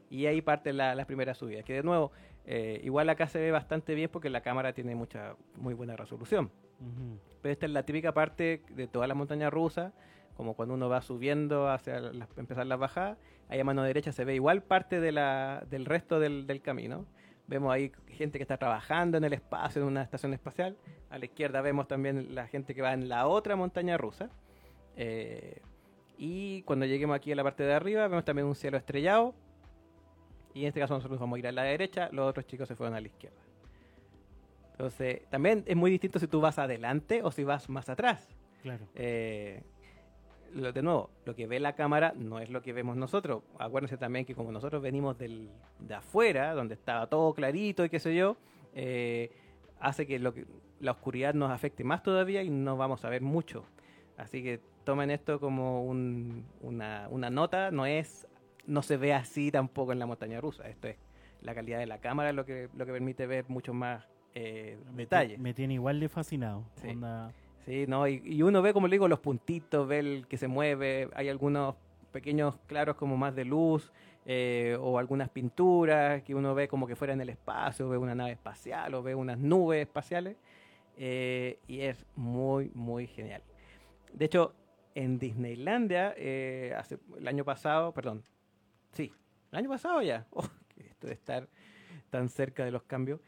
Y ahí parte la- las primeras subidas, que de nuevo, eh, igual acá se ve bastante bien porque la cámara tiene mucha, muy buena resolución. Ujú. Pero esta es la típica parte de toda la montaña rusa, como cuando uno va subiendo hacia las- empezar las bajadas, ahí a mano derecha se ve igual parte de la, del resto del, del camino. Vemos ahí gente que está trabajando en el espacio, en una estación espacial. A la izquierda vemos también la gente que va en la otra montaña rusa. Eh, y cuando lleguemos aquí a la parte de arriba, vemos también un cielo estrellado. Y en este caso nosotros vamos a ir a la derecha, los otros chicos se fueron a la izquierda. Entonces, también es muy distinto si tú vas adelante o si vas más atrás. Claro. Eh, lo- de nuevo, lo que ve la cámara no es lo que vemos nosotros. Acuérdense también que como nosotros venimos del, de afuera, donde estaba todo clarito y qué sé yo, eh, hace que, lo que la oscuridad nos afecte más todavía y no vamos a ver mucho. Así que tomen esto como un- una, una nota, no es no se ve así tampoco en la montaña rusa. Esto es la calidad de la cámara lo que, lo que permite ver mucho más eh, Me, detalles. me tiene igual de fascinado. Sí. Onda- Sí, ¿no? Y, y uno ve, como le digo, los puntitos, ve el que se mueve, hay algunos pequeños claros como más de luz, eh, o algunas pinturas que uno ve como que fuera en el espacio, ve una nave espacial o ve unas nubes espaciales, eh, y es muy, muy genial. De hecho, en Disneylandia, eh, hace, el año pasado, perdón, sí, el año pasado ya, oh, esto de estar tan cerca de los cambios,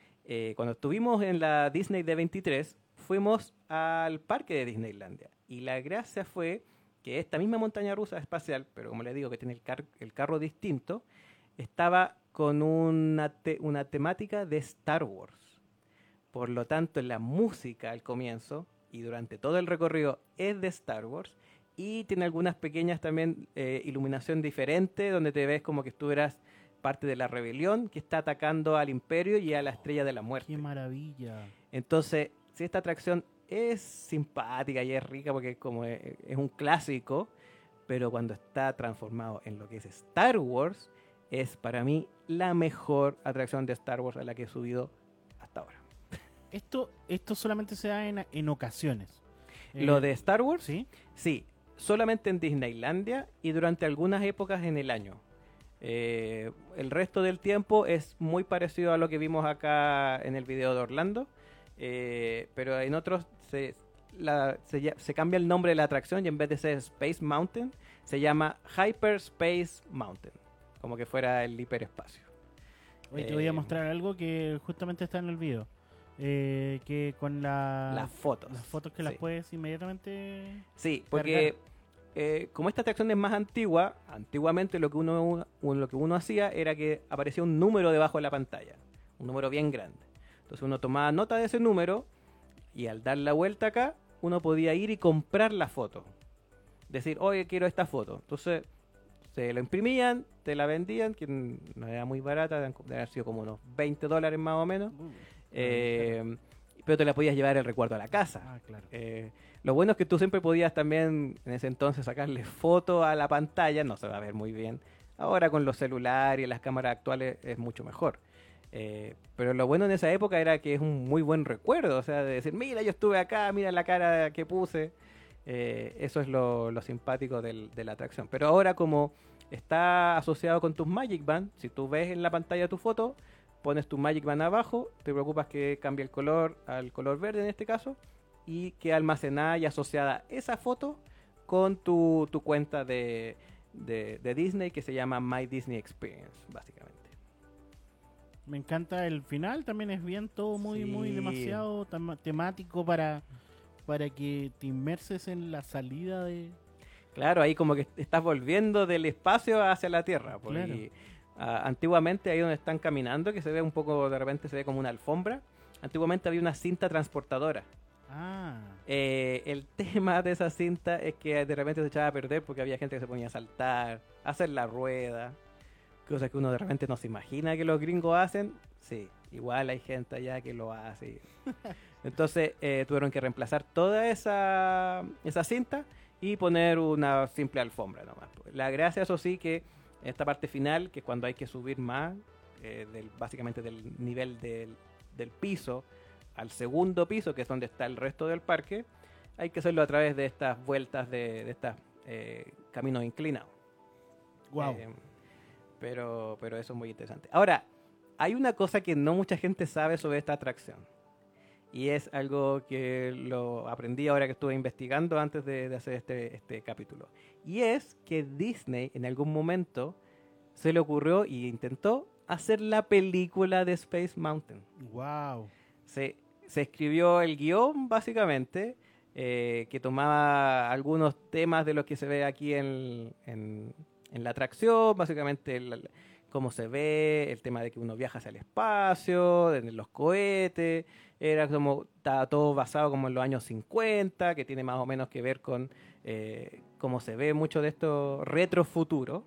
cuando estuvimos en la Disney D23, fuimos al parque de Disneylandia. Y la gracia fue que esta misma montaña rusa espacial, pero como les digo que tiene el, car- el carro distinto, estaba con una, te- una temática de Star Wars. Por lo tanto, la música al comienzo y durante todo el recorrido es de Star Wars. Y tiene algunas pequeñas también eh, iluminación diferente, donde te ves como que estuvieras parte de la rebelión que está atacando al imperio y a la estrella de la muerte. ¡Qué maravilla! Entonces, si esta atracción es simpática y es rica porque es como eh, es un clásico, pero cuando está transformado en lo que es Star Wars, es para mí la mejor atracción de Star Wars a la que he subido hasta ahora. Esto, esto solamente se da en, en ocasiones. Lo Eh, de Star Wars, ¿Sí? sí, solamente en Disneylandia y durante algunas épocas en el año. Eh, el resto del tiempo es muy parecido a lo que vimos acá en el video de Orlando, eh, pero en otros se, la- se cambia el nombre de la atracción y en vez de ser Space Mountain se llama Hyperspace Mountain, como que fuera el hiperespacio. Hoy te voy a Eh, mostrar algo que justamente está en el video. Eh, que con la, las fotos. las fotos que las puedes inmediatamente... Sí, porque eh, como esta atracción es más antigua, antiguamente lo que uno, un- lo que uno hacía era que aparecía un número debajo de la pantalla, un número bien grande. Entonces uno tomaba nota de ese número y al dar la vuelta acá, uno podía ir y comprar la foto. Decir, oye, quiero esta foto. Entonces se lo imprimían, te la vendían, que no era muy barata, deben haber sido como unos 20 dólares más o menos. Uh, eh, pero te la podías llevar el recuerdo a la casa. ah, claro. Eh, lo bueno es que tú siempre podías también en ese entonces sacarle foto a la pantalla, no se va a ver muy bien. Ahora con los celulares y las cámaras actuales es mucho mejor. Eh, pero lo bueno en esa época era que es un muy buen recuerdo, o sea, de decir, mira, yo estuve acá, mira la cara que puse. Eh, eso es lo, simpático del- de la atracción. Pero ahora como está asociado con tus Magic Band, si tú ves en la pantalla tu foto, pones tu Magic Band abajo, te preocupas que cambie el color al color verde en este caso, y que almacenada y asociada esa foto con tu, cuenta de Disney que se llama My Disney Experience, básicamente. Me encanta el final, también es bien todo muy, muy demasiado temático para, para que te inmerses en la salida de... Claro, ahí como que estás volviendo del espacio hacia la Tierra. Claro. y, ah, antiguamente, ahí donde están caminando, que se ve un poco, de repente se ve como una alfombra, antiguamente había una cinta transportadora. Ah, Eh, el tema de esa cinta es que de repente se echaba a perder porque había gente que se ponía a saltar, a hacer la rueda, cosas que uno de repente no se imagina que los gringos hacen. Sí, igual hay gente allá que lo hace. Entonces eh, tuvieron que reemplazar toda esa, esa cinta y poner una simple alfombra nomás. pues. La gracia, eso sí, que esta parte final, que cuando hay que subir más, eh, del, básicamente del nivel del, del piso al segundo piso, que es donde está el resto del parque, hay que hacerlo a través de estas vueltas de, de estos caminos inclinados. wow. Eh, pero, pero eso es muy interesante. Ahora, hay una cosa que no mucha gente sabe sobre esta atracción. Y es algo que lo aprendí ahora que estuve investigando antes de, de hacer este, este capítulo. Y es que Disney en algún momento se le ocurrió y intentó hacer la película de Space Mountain. wow. Se, se escribió el guion, básicamente, eh, que tomaba algunos temas de los que se ve aquí en, en- en la atracción, básicamente cómo se ve, el tema de que uno viaja hacia el espacio, de los cohetes, era como, estaba todo basado como en los años 50, que tiene más o menos que ver con eh, cómo se ve mucho de esto retrofuturo.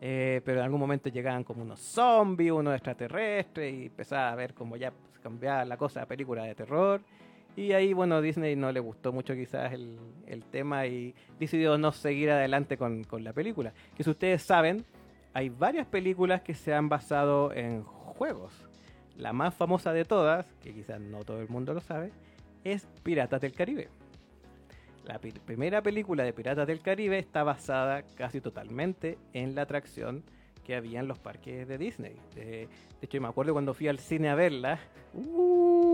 Eh, pero en algún momento llegaban como unos zombies, unos extraterrestres, y empezaba a ver como ya cambiaba la cosa a película de terror. Y ahí, bueno, Disney no le gustó mucho quizás el, el tema y decidió no seguir adelante con, con la película. Que si ustedes saben, hay varias películas que se han basado en videojuegos. La más famosa de todas, que quizás no todo el mundo lo sabe, es Piratas del Caribe. La primera película de Piratas del Caribe está basada casi totalmente en la atracción que había en los parques de Disney. De, de hecho, me acuerdo cuando fui al cine a verla. ¡uh!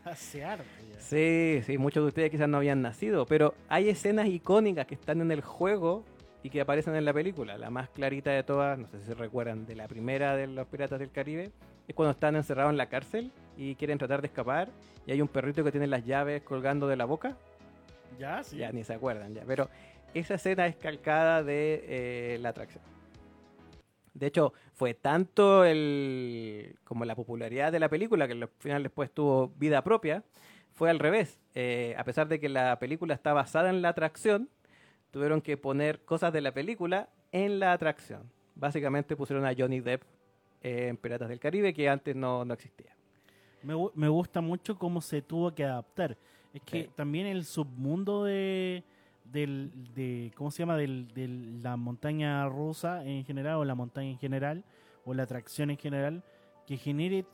Hace harto ya. Sí, sí, muchos de ustedes quizás no habían nacido, pero hay escenas icónicas que están en el juego y que aparecen en la película. La más clarita de todas, no sé si se recuerdan, de la primera de los Piratas del Caribe, es cuando están encerrados en la cárcel y quieren tratar de escapar y hay un perrito que tiene las llaves colgando de la boca. Ya, sí. Ya ni se acuerdan, ya. Pero esa escena es calcada de eh, la atracción. De hecho, fue tanto el como la popularidad de la película que al final después tuvo vida propia. Fue al revés. Eh, a pesar de que la película está basada en la atracción, tuvieron que poner cosas de la película en la atracción. Básicamente pusieron a Johnny Depp eh, en Piratas del Caribe, que antes no, no existía. Me, me gusta mucho cómo se tuvo que adaptar. Es que Sí. también el submundo de, del, de ¿cómo se llama? Del, de la montaña rusa en general, o la montaña en general, o la atracción en general, que genere,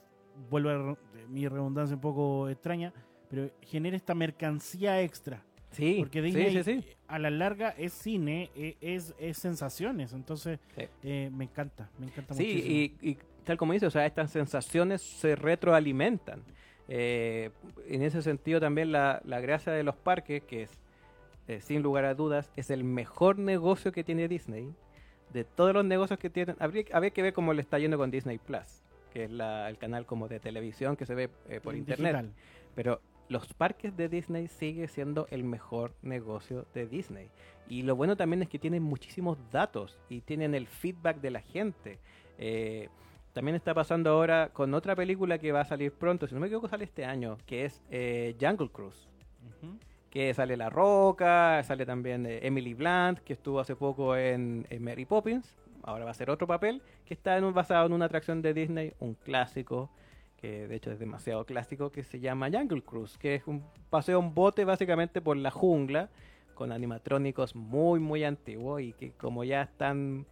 vuelvo a re- mi redundancia un poco extraña, pero genere esta mercancía extra. Sí, Porque sí, Disney sí, sí. a la larga es cine, e- es, es sensaciones. Entonces, Sí. eh, me encanta, me encanta Sí, muchísimo. y, y tal como dice, o sea, estas sensaciones se retroalimentan. Eh, en ese sentido también la, la gracia de los parques, que es, eh, sin lugar a dudas, es el mejor negocio que tiene Disney. De todos los negocios que tienen, habría, habría que ver cómo le está yendo con Disney Plus, que es la- el canal como de televisión que se ve eh, por internet. Digital. Pero los parques de Disney sigue siendo el mejor negocio de Disney. Y lo bueno también es que tienen muchísimos datos y tienen el feedback de la gente. Eh, también está pasando ahora con otra película que va a salir pronto, si no me equivoco sale este año, que es eh, Jungle Cruise. Que sale La Roca, sale también eh, Emily Blunt, que estuvo hace poco en, Mary Poppins. Ahora va a ser otro papel, que está basado en una atracción de Disney, un clásico, que de hecho es demasiado clásico, que se llama Jungle Cruise, que es un paseo en bote básicamente por la jungla, con animatrónicos muy, muy antiguos y que como ya están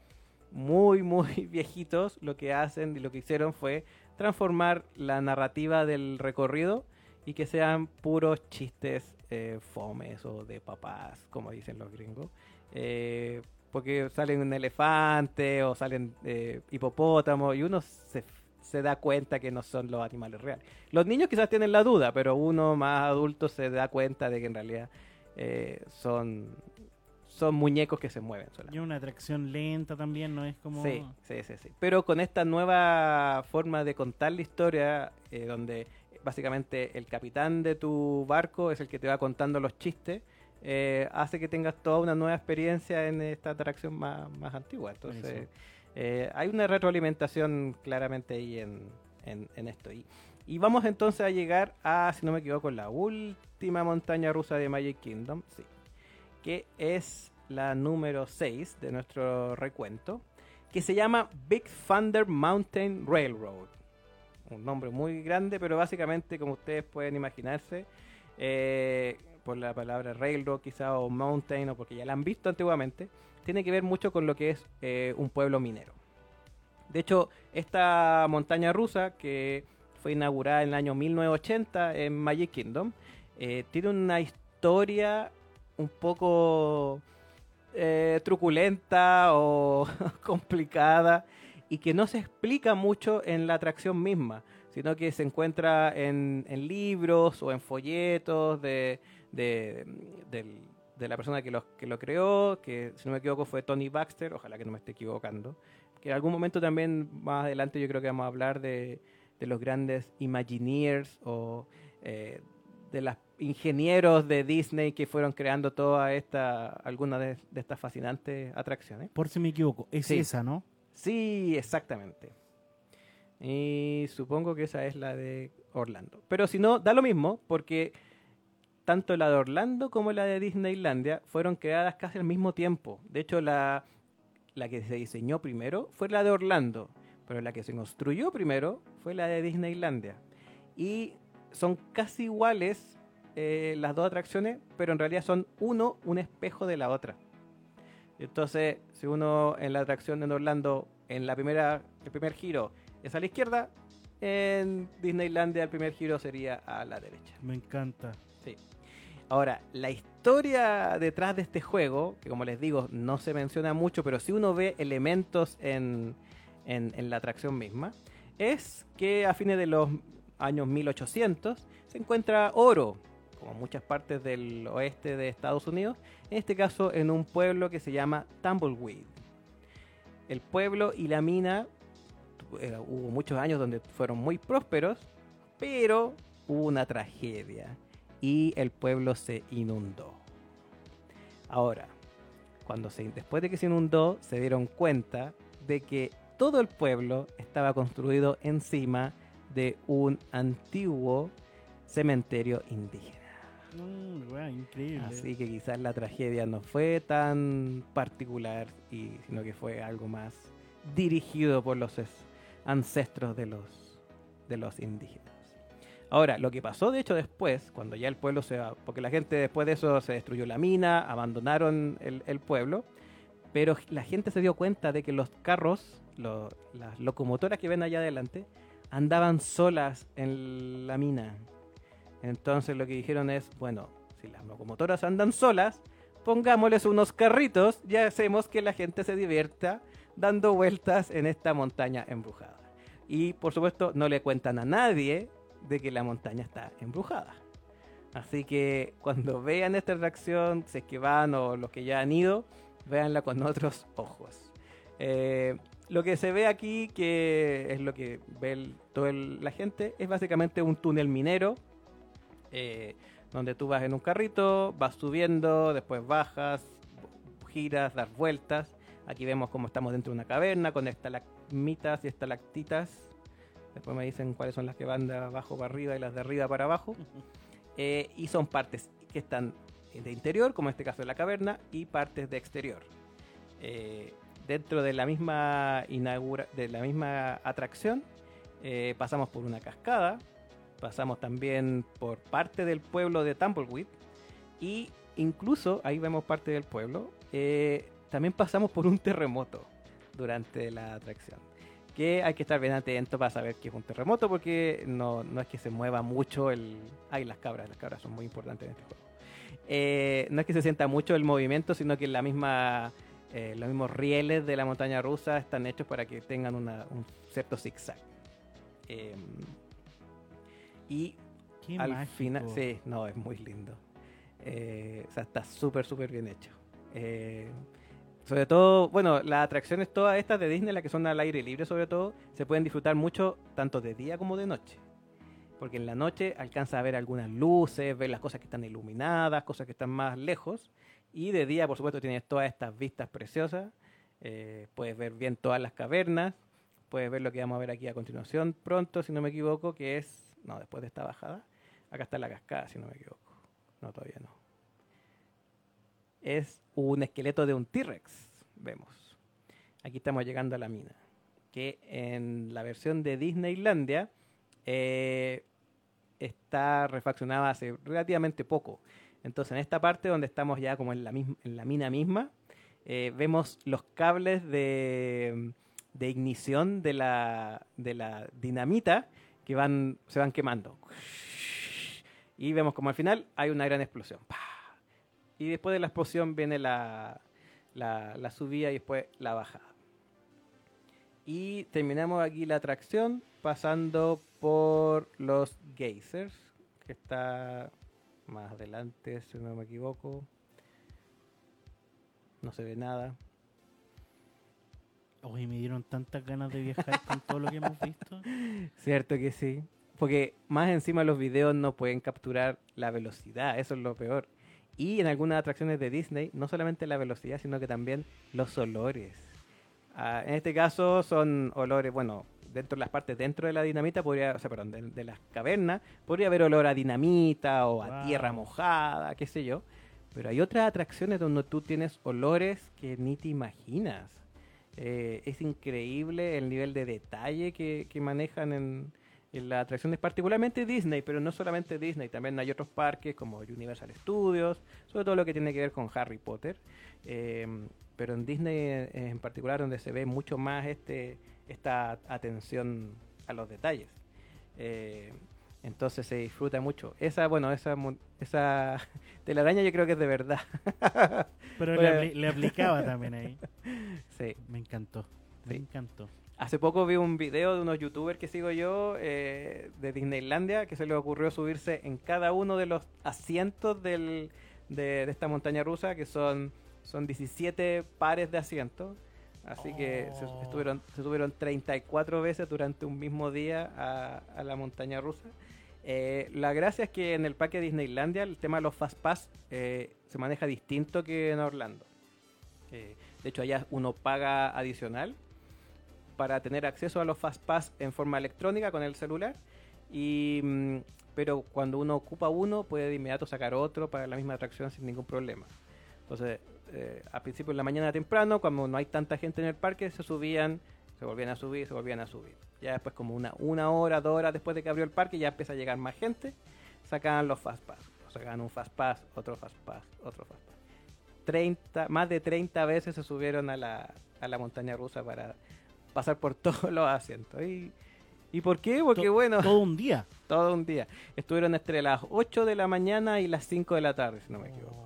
muy, muy viejitos, lo que hacen y lo que hicieron fue transformar la narrativa del recorrido y que sean puros chistes eh, fomes o de papás, como dicen los gringos. Eh, porque salen un elefante o salen eh, hipopótamos y uno se, se da cuenta que no son los animales reales. Los niños quizás tienen la duda, pero uno más adulto se da cuenta de que en realidad eh, son, son muñecos que se mueven solamente. Y una atracción lenta también, no es como... Sí, sí, sí, sí. Pero con esta nueva forma de contar la historia, eh, donde básicamente el capitán de tu barco es el que te va contando los chistes, eh, hace que tengas toda una nueva experiencia en esta atracción más, más antigua. Entonces, eh, hay una retroalimentación claramente ahí en, en- en esto. Y, y vamos entonces a llegar a, si no me equivoco, la última montaña rusa de Magic Kingdom, sí, que es la número 6 de nuestro recuento, que se llama Big Thunder Mountain Railroad. Un nombre muy grande, pero básicamente, como ustedes pueden imaginarse, eh, por la palabra railroad quizá o mountain, o porque ya la han visto antiguamente, tiene que ver mucho con lo que es eh, un pueblo minero. De hecho, esta montaña rusa, que fue inaugurada en el año 1980 en Magic Kingdom, eh, tiene una historia un poco truculenta o complicada y que no se explica mucho en la atracción misma, sino que se encuentra en, en libros o en folletos de, de, del- de la persona que lo, que lo creó, que si no me equivoco fue Tony Baxter, ojalá que no me esté equivocando, que en algún momento también más adelante yo creo que vamos a hablar de, de los grandes Imagineers o eh, de los ingenieros de Disney que fueron creando toda esta, algunas de, de estas fascinantes atracciones. Por si me equivoco, es Sí. esa, ¿no? Sí, exactamente. Y supongo que esa es la de Orlando. Pero si no, da lo mismo, porque tanto la de Orlando como la de Disneylandia fueron creadas casi al mismo tiempo. De hecho, la, que se diseñó primero fue la de Orlando, pero la que se construyó primero fue la de Disneylandia. Y son casi iguales eh, las dos atracciones, pero en realidad son uno un espejo de la otra. Entonces, si uno en la atracción en Orlando, en la primera, el primer giro, es a la izquierda. En Disneylandia el primer giro sería a la derecha. Me encanta. Sí. Ahora, la historia detrás de este juego, que como les digo, no se menciona mucho, pero si uno ve elementos en, en- en la atracción misma, es que a fines de los años 1800 se encuentra oro, como muchas partes del oeste de Estados Unidos, en este caso en un pueblo que se llama Tumbleweed. El pueblo y la mina, eh, hubo muchos años donde fueron muy prósperos, pero hubo una tragedia y el pueblo se inundó. Ahora, cuando después de que se inundó, se dieron cuenta de que todo el pueblo estaba construido encima de un antiguo cementerio indígena. Así que quizás la tragedia no fue tan particular, y, sino que fue algo más dirigido por los es- ancestros de los, de los indígenas. Ahora, lo que pasó de hecho después, cuando ya el pueblo se va, porque la gente después de eso se destruyó la mina, abandonaron el, pueblo, pero la gente se dio cuenta de que los carros, las locomotoras que ven allá adelante, andaban solas en la mina. Entonces lo que dijeron es, bueno, si las locomotoras andan solas, pongámosles unos carritos y hacemos que la gente se divierta dando vueltas en esta montaña embrujada. Y por supuesto no le cuentan a nadie de que la montaña está embrujada. Así que cuando vean esta atracción, si es que van o los que ya han ido, véanla con otros ojos. Eh, lo que se ve aquí, que es lo que ve toda la gente, es básicamente un túnel minero, eh, donde tú vas en un carrito, vas subiendo, después bajas, giras, das vueltas. Aquí vemos cómo estamos dentro de una caverna con estalagmitas y estalactitas. Después me dicen cuáles son las que van de abajo para arriba y las de arriba para abajo. Eh, y son partes que están de interior, como en este caso de la caverna, y partes de exterior. Eh, dentro de la misma inaugura de la misma atracción, eh, pasamos por una cascada, pasamos también por parte del pueblo de Tumbleweed, y incluso ahí vemos parte del pueblo. eh, también pasamos por un terremoto durante la atracción. Que hay que estar bien atento para saber que es un terremoto porque no, no es que se mueva mucho el... Ay, las cabras, las cabras son muy importantes en este juego. Eh, no es que se sienta mucho el movimiento, sino que la misma, eh, los mismos rieles de la montaña rusa están hechos para que tengan una- un cierto zigzag. Eh, y Qué al mágico. final, sí, no, es muy lindo. Eh, o sea, está súper, súper bien hecho. Eh, sobre todo, bueno, las atracciones todas estas de Disney, las que son al aire libre sobre todo, se pueden disfrutar mucho tanto de día como de noche. Porque en la noche alcanza a ver algunas luces, ver las cosas que están iluminadas, cosas que están más lejos. Y de día, por supuesto, tienes todas estas vistas preciosas. Eh, puedes ver bien todas las cavernas. Puedes ver lo que vamos a ver aquí a continuación pronto, si no me equivoco, que es... No, después de esta bajada. Acá está la cascada, si no me equivoco. No, todavía no. Es un esqueleto de un T-Rex, vemos. Aquí estamos llegando a la mina. Que en la versión de Disneylandia eh, está refaccionada hace relativamente poco. Entonces, en esta parte donde estamos ya como en la, mina misma, eh, vemos los cables de, ignición de la dinamita que van, se van quemando. Y vemos como al final hay una gran explosión. Y después de la explosión viene la, la, la subida y después la bajada. Y terminamos aquí la atracción pasando por los geysers, que está más adelante, si no me equivoco. No se ve nada. Oye, me dieron tantas ganas de viajar con todo lo que hemos visto. Cierto que sí. Porque más encima los videos no pueden capturar la velocidad, eso es lo peor. Y en algunas atracciones de Disney, no solamente la velocidad, sino que también los olores. Ah, en este caso son olores, bueno, dentro de las partes dentro de la dinamita, podría, o sea, perdón, de, de las cavernas, podría haber olor a dinamita o a tierra mojada, qué sé yo. Pero hay otras atracciones donde tú tienes olores que ni te imaginas. Eh, es increíble el nivel de detalle que, que manejan en, en las atracciones, particularmente Disney, pero no solamente Disney, también hay otros parques como Universal Studios, sobre todo lo que tiene que ver con Harry Potter. Eh, pero en Disney eh, en particular donde se ve mucho más este esta atención a los detalles. Entonces se disfruta mucho. Esa, bueno, esa, esa telaraña yo creo que es de verdad. Pero le, aplicaba también ahí. Sí. Me encantó. Me encantó. Hace poco vi un video de unos youtubers que sigo yo eh, de Disneylandia que se les ocurrió subirse en cada uno de los asientos del, de, esta montaña rusa, que son, son 17 pares de asientos. Así que se, oh. estuvieron, se subieron 34 veces durante un mismo día a, la montaña rusa. Eh, la gracia es que en el parque de Disneylandia el tema de los Fast Pass eh, se maneja distinto que en Orlando. de hecho, allá uno paga adicional para tener acceso a los Fast Pass en forma electrónica con el celular. Y, mm, pero cuando uno ocupa uno, puede de inmediato sacar otro para la misma atracción sin ningún problema. Entonces, eh, a principio de la mañana temprano, cuando no hay tanta gente en el parque, se subían, se volvían a subir, se volvían a subir. Ya después, como una, una hora, dos horas después de que abrió el parque, ya empieza a llegar más gente, sacaban los Fast Pass. Sacaban un Fast Pass, otro Fast Pass, otro Fast Pass. 30, más de 30 veces se subieron a la, a la montaña rusa para pasar por todos los asientos. ¿Y, ¿y por qué? Porque bueno... Todo un día. todo un día. Estuvieron entre las 8 de la mañana y las 5 de la tarde, si no me equivoco.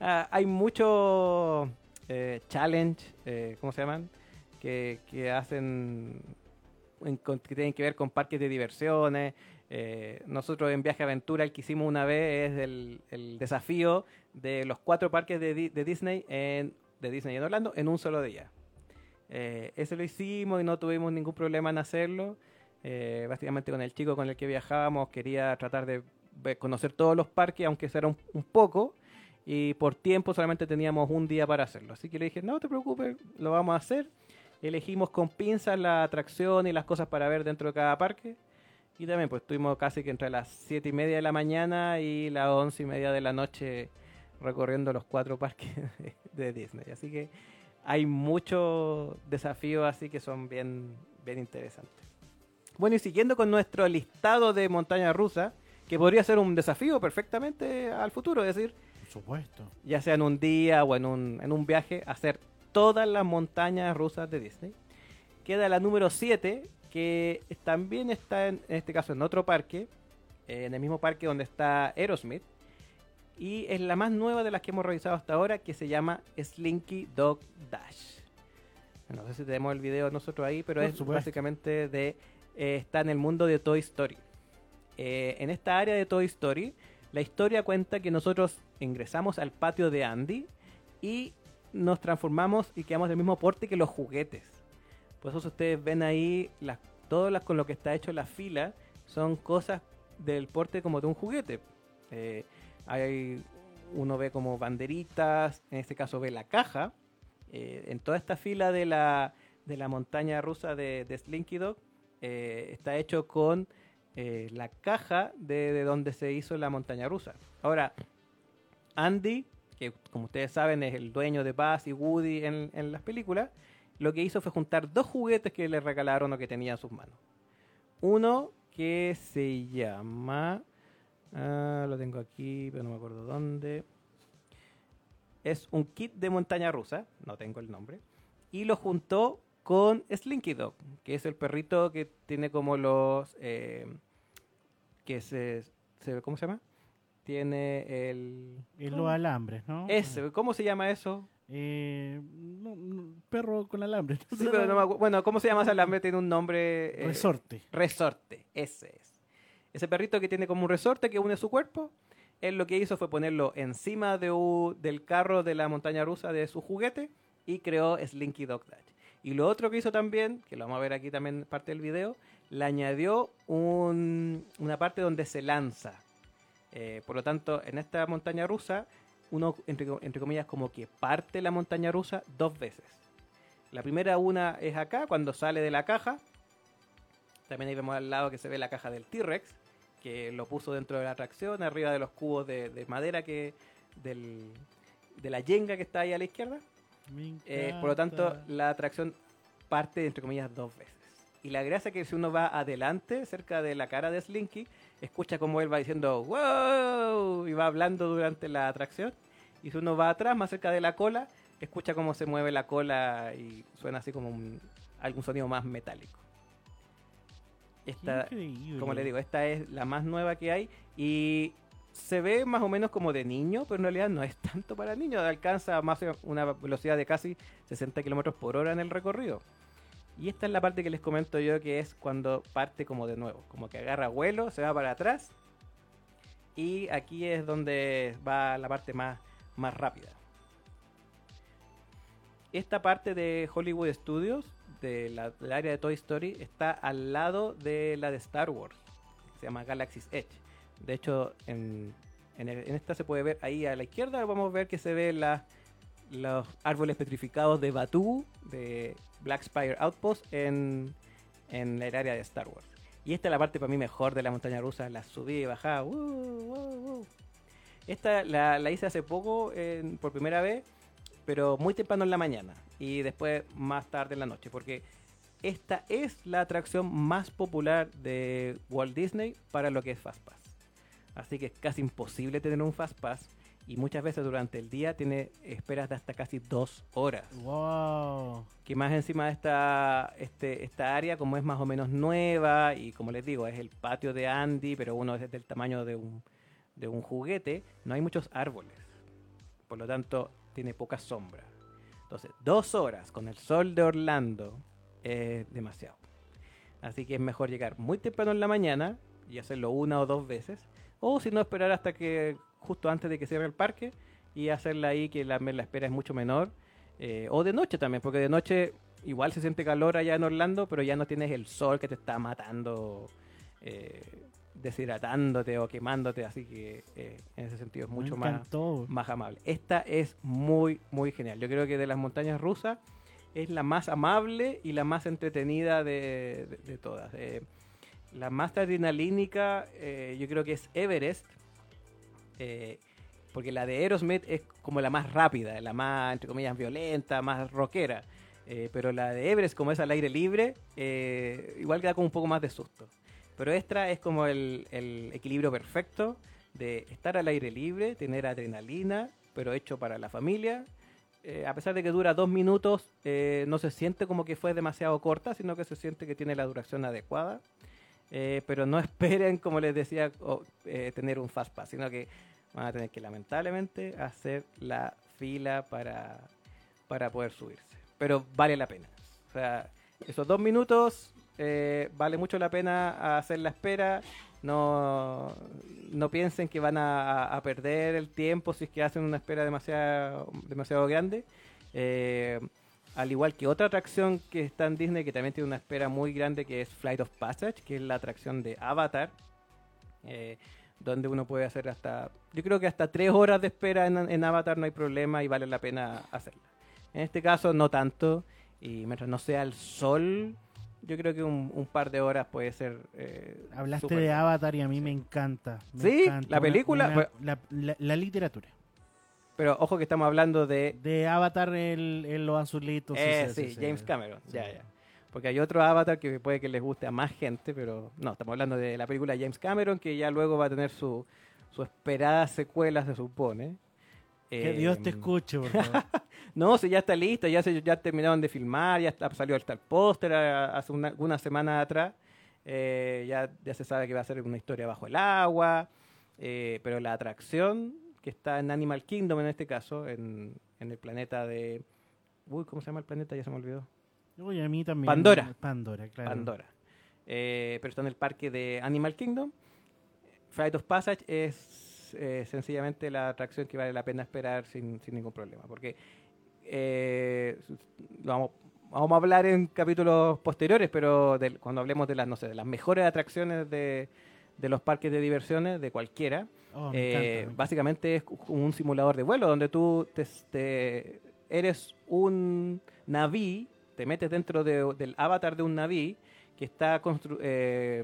Ah, hay muchos eh, challenge, eh, ¿cómo se llaman? Que, que hacen... que tienen que ver con parques de diversiones. Eh, nosotros en Viaje Aventura el que hicimos una vez es el, desafío de los cuatro parques de, Disney en de Disney en Orlando en un solo día. Eh, ese lo hicimos y no tuvimos ningún problema en hacerlo. Eh, básicamente con el chico con el que viajábamos quería tratar de conocer todos los parques, aunque sea un, poco, y por tiempo solamente teníamos un día para hacerlo. Así que le dije, no te preocupes, lo vamos a hacer. Elegimos con pinzas la atracción y las cosas para ver dentro de cada parque. Y también pues estuvimos casi que entre las 7 y media de la mañana y las 11 y media de la noche recorriendo los cuatro parques de Disney. Así que hay muchos desafíos así que son bien, bien interesantes. Bueno, y siguiendo con nuestro listado de montañas rusas, que podría ser un desafío perfectamente al futuro, es decir, Por supuesto. ya sea en un día o en un, en un viaje, hacer todas las montañas rusas de Disney. Queda la número 7, que también está en, en este caso en otro parque, en el mismo parque donde está Aerosmith, y es la más nueva de las que hemos revisado hasta ahora, que se llama Slinky Dog Dash. No sé si tenemos el video nosotros ahí, pero es básicamente de... Eh, está en el mundo de Toy Story. Eh, en esta área de Toy Story, la historia cuenta que nosotros ingresamos al patio de Andy y nos transformamos y quedamos del mismo porte que los juguetes. Por eso ustedes ven ahí las, todas las con lo que está hecho la fila son cosas del porte como de un juguete. Eh, hay, uno ve como banderitas, en este caso ve la caja. Eh, en toda esta fila de la, de la montaña rusa de, de Slinky Dog eh, está hecho con eh, la caja de, donde se hizo la montaña rusa. Ahora, Andy, que como ustedes saben es el dueño de Buzz y Woody en, en las películas, lo que hizo fue juntar dos juguetes que le regalaron o que tenía en sus manos. Uno que se llama Ah, lo tengo aquí, pero no me acuerdo dónde. Es un kit de montaña rusa, no tengo el nombre. Y lo juntó con Slinky Dog, que es el perrito que tiene como los... Eh, que se, ¿Cómo se llama? Tiene el... Y los alambres, ¿no? Ese, ¿cómo se llama eso? Eh, perro con alambre. bueno, ¿cómo se llama ese alambre? Tiene un nombre... Eh, resorte. Resorte, ese es. Ese perrito que tiene como un resorte que une su cuerpo, él lo que hizo fue ponerlo encima de del carro de la montaña rusa de su juguete y creó Slinky Dog Dash. Y lo otro que hizo también, que lo vamos a ver aquí también parte del video, le añadió una parte donde se lanza. Eh, por lo tanto, en esta montaña rusa, uno, entre, entre, comillas, como que parte la montaña rusa dos veces. La primera una es acá, cuando sale de la caja. También ahí vemos al lado que se ve la caja del T-Rex que lo puso dentro de la atracción, arriba de los cubos de, madera que del, de la yenga que está ahí a la izquierda. Eh, por lo tanto, la atracción parte, entre comillas, dos veces. Y la gracia es que si uno va adelante, cerca de la cara de Slinky, escucha como él va diciendo ¡Wow! y va hablando durante la atracción. Y si uno va atrás, más cerca de la cola, escucha cómo se mueve la cola y suena así como un, algún sonido más metálico. Esta, como le digo, esta es la más nueva que hay y se ve más o menos como de niño, pero en realidad no es tanto para niños. Alcanza más o- una velocidad de casi 60 kilómetros por hora en el recorrido. Y esta es la parte que les comento yo que es cuando parte como de nuevo, como que agarra vuelo, se va para atrás y aquí es donde va la parte más, más rápida. Esta parte de Hollywood Studios, de la- del área de Toy Story, está al lado de la de Star Wars, se llama Galaxy's Edge. De hecho, en, en esta se puede ver ahí a la izquierda, vamos a ver que se ven los árboles petrificados de Batu, de Black Spire Outpost, en, en el área de Star Wars. Y esta es la parte para mí mejor de la montaña rusa, la subida y bajada. ¡uh, uh, uh! Esta la, hice hace poco, por primera vez, pero muy temprano en la mañana y después más tarde en la noche, porque esta es la atracción más popular de Walt Disney para lo que es Fastpass. Así que es casi imposible tener un Fastpass y muchas veces durante el día tiene esperas de hasta casi dos horas. Wow. Que más encima de esta, este, esta área, como es más o menos nueva y como les digo, es el patio de Andy, pero uno es del tamaño de un, de un juguete, no hay muchos árboles. Por lo tanto, tiene poca sombra. Entonces, dos horas con el sol de Orlando es demasiado. Así que es mejor llegar muy temprano en la mañana y hacerlo una o dos veces. O si no, esperar hasta que justo antes de que cierre el parque y hacerla ahí que la, la espera es mucho menor. Eh, o de noche también, porque de noche igual se siente calor allá en Orlando, pero ya no tienes el sol que te está matando, eh, deshidratándote o quemándote, así que eh, en ese sentido es mucho más, más amable. Esta es muy, muy genial. Yo creo que de las montañas rusas es la más amable y la más entretenida de, de- de todas. Eh, la más adrenalínica eh, yo creo que es Everest, eh, porque la de Aerosmith es como la más rápida, la más, entre comillas, violenta, más rockera. Eh, pero la de Everest, como es al aire libre, eh, igual queda como un poco más de susto. Pero esta es como el, el equilibrio perfecto de estar al aire libre, tener adrenalina, pero hecho para la familia. Eh, a pesar de que dura dos minutos, eh, no se siente como que fue demasiado corta, sino que se siente que tiene la duración adecuada. Eh, pero no esperen, como les decía, eh, tener un fast pass, sino que van a tener que lamentablemente hacer la fila para, para poder subirse. Pero vale la pena. O sea, esos dos minutos eh, vale mucho la pena hacer la espera. No, no piensen que van a, perder el tiempo si es que hacen una espera demasiado, demasiado grande. Al igual que otra atracción que está en Disney que también tiene una espera muy grande que es Flight of Passage, que es la atracción de Avatar, eh, donde uno puede hacer hasta, yo creo que hasta tres horas de espera en, en Avatar no hay problema y vale la pena hacerla. En este caso no tanto, y mientras no sea el sol, yo creo que un, un par de horas puede ser... eh, Hablaste de bien. Avatar y a mí me encanta. me Sí, encanta. la película, una- la, la- la literatura. Pero ojo que estamos hablando de De Avatar en los azulitos. Eh, sí, James Cameron, ya, ya. Porque hay otro Avatar que puede que les guste a más gente, pero no, estamos hablando de la película James Cameron, que ya luego va a tener su, su esperada secuela, se supone. Que Eh, Dios te escuche, por favor. No, si ya está listo, ya, se, ya terminaron de filmar, ya está, salió hasta el póster hace una, una semana atrás. Eh, ya, ya se sabe que va a ser una historia bajo el agua, eh, pero la atracción que está en Animal Kingdom en este caso, en, en el planeta de... Uy, ¿cómo se llama el planeta? Ya se me olvidó. Uy, a mí también. Pandora. Pandora, claro. Pandora. Eh, pero está en el parque de Animal Kingdom. Flight of Passage es eh, sencillamente la atracción que vale la pena esperar sin, sin ningún problema. Porque eh, lo vamos, vamos a hablar en capítulos posteriores, pero del- cuando hablemos de las, no sé, de las mejores atracciones de, de los parques de diversiones, de cualquiera, Oh, me eh, encanta, me encanta. básicamente es un simulador de vuelo donde tú te, te- eres un naví, te metes dentro de- del avatar de un naví que está constru- eh,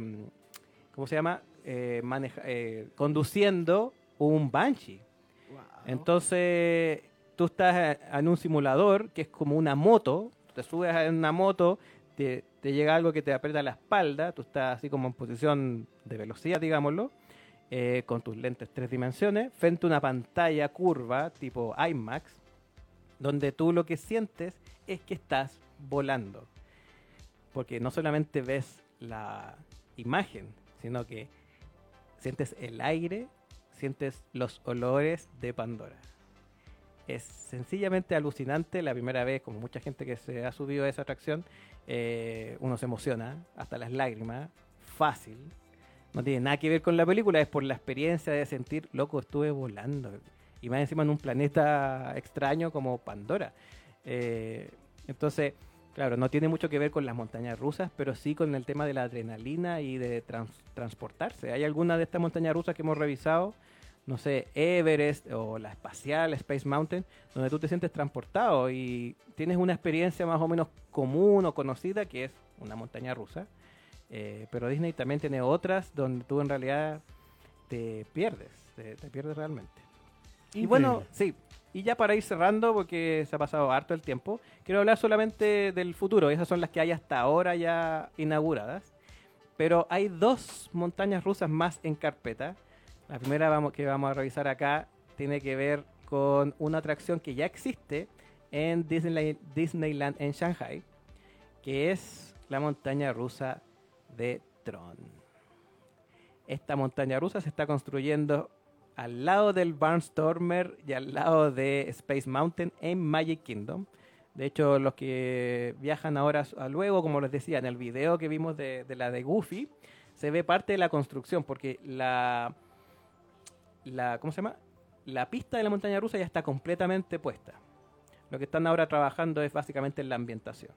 ¿cómo se llama? Eh, maneja- eh, conduciendo un Banshee. Wow. Entonces, tú estás en un simulador que es como una moto, te subes en una moto, te, te llega algo que te aprieta la espalda, tú estás así como en posición de velocidad, digámoslo, eh, con tus lentes tres dimensiones, frente a una pantalla curva tipo IMAX, donde tú lo que sientes es que estás volando. Porque no solamente ves la imagen, sino que sientes el aire, sientes los olores de Pandora. Es sencillamente alucinante. La primera vez, como mucha gente que se ha subido a esa atracción, eh, uno se emociona, hasta las lágrimas, fácil. No tiene nada que ver con la película, es por la experiencia de sentir, loco, estuve volando. Y más encima en un planeta extraño como Pandora. Eh, entonces, claro, no tiene mucho que ver con las montañas rusas, pero sí con el tema de la adrenalina y de transportarse. Hay algunas de estas montañas rusas que hemos revisado no sé, Everest o la espacial, Space Mountain, donde tú te sientes transportado y tienes una experiencia más o menos común o conocida que es una montaña rusa. Eh, pero Disney también tiene otras donde tú en realidad te pierdes, te, pierdes realmente. Y bueno, sí, y ya para ir cerrando, porque se ha pasado harto el tiempo, quiero hablar solamente del futuro. Esas son las que hay hasta ahora ya inauguradas. Pero hay dos montañas rusas más en carpeta la primera vamos, que vamos a revisar acá tiene que ver con una atracción que ya existe en Disneyland, Disneyland en Shanghai, que es la montaña rusa de Tron. Esta montaña rusa se está construyendo al lado del Barnstormer y al lado de Space Mountain en Magic Kingdom. De hecho, los que viajan ahora luego, como les decía en el video que vimos de la de Goofy, se ve parte de la construcción, porque la, la, ¿cómo se llama? La pista de la montaña rusa ya está completamente puesta. Lo que están ahora trabajando es básicamente en la ambientación.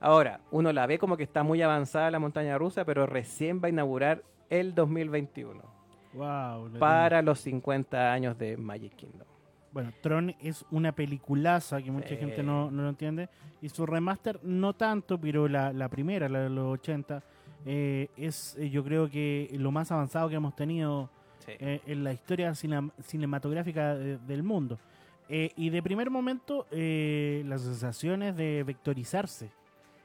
Ahora, uno la ve como que está muy avanzada la montaña rusa, pero recién va a inaugurar el 2021. Wow, para los 50 años de Magic Kingdom. Bueno, Tron es una peliculaza que mucha gente no, no, lo entiende. Y su remaster no tanto, pero la, la primera, la de los 80, eh, es eh, yo creo que lo más avanzado que hemos tenido eh, en la historia cinematográfica del mundo. Eh, y de primer momento, eh, las sensaciones de vectorizarse.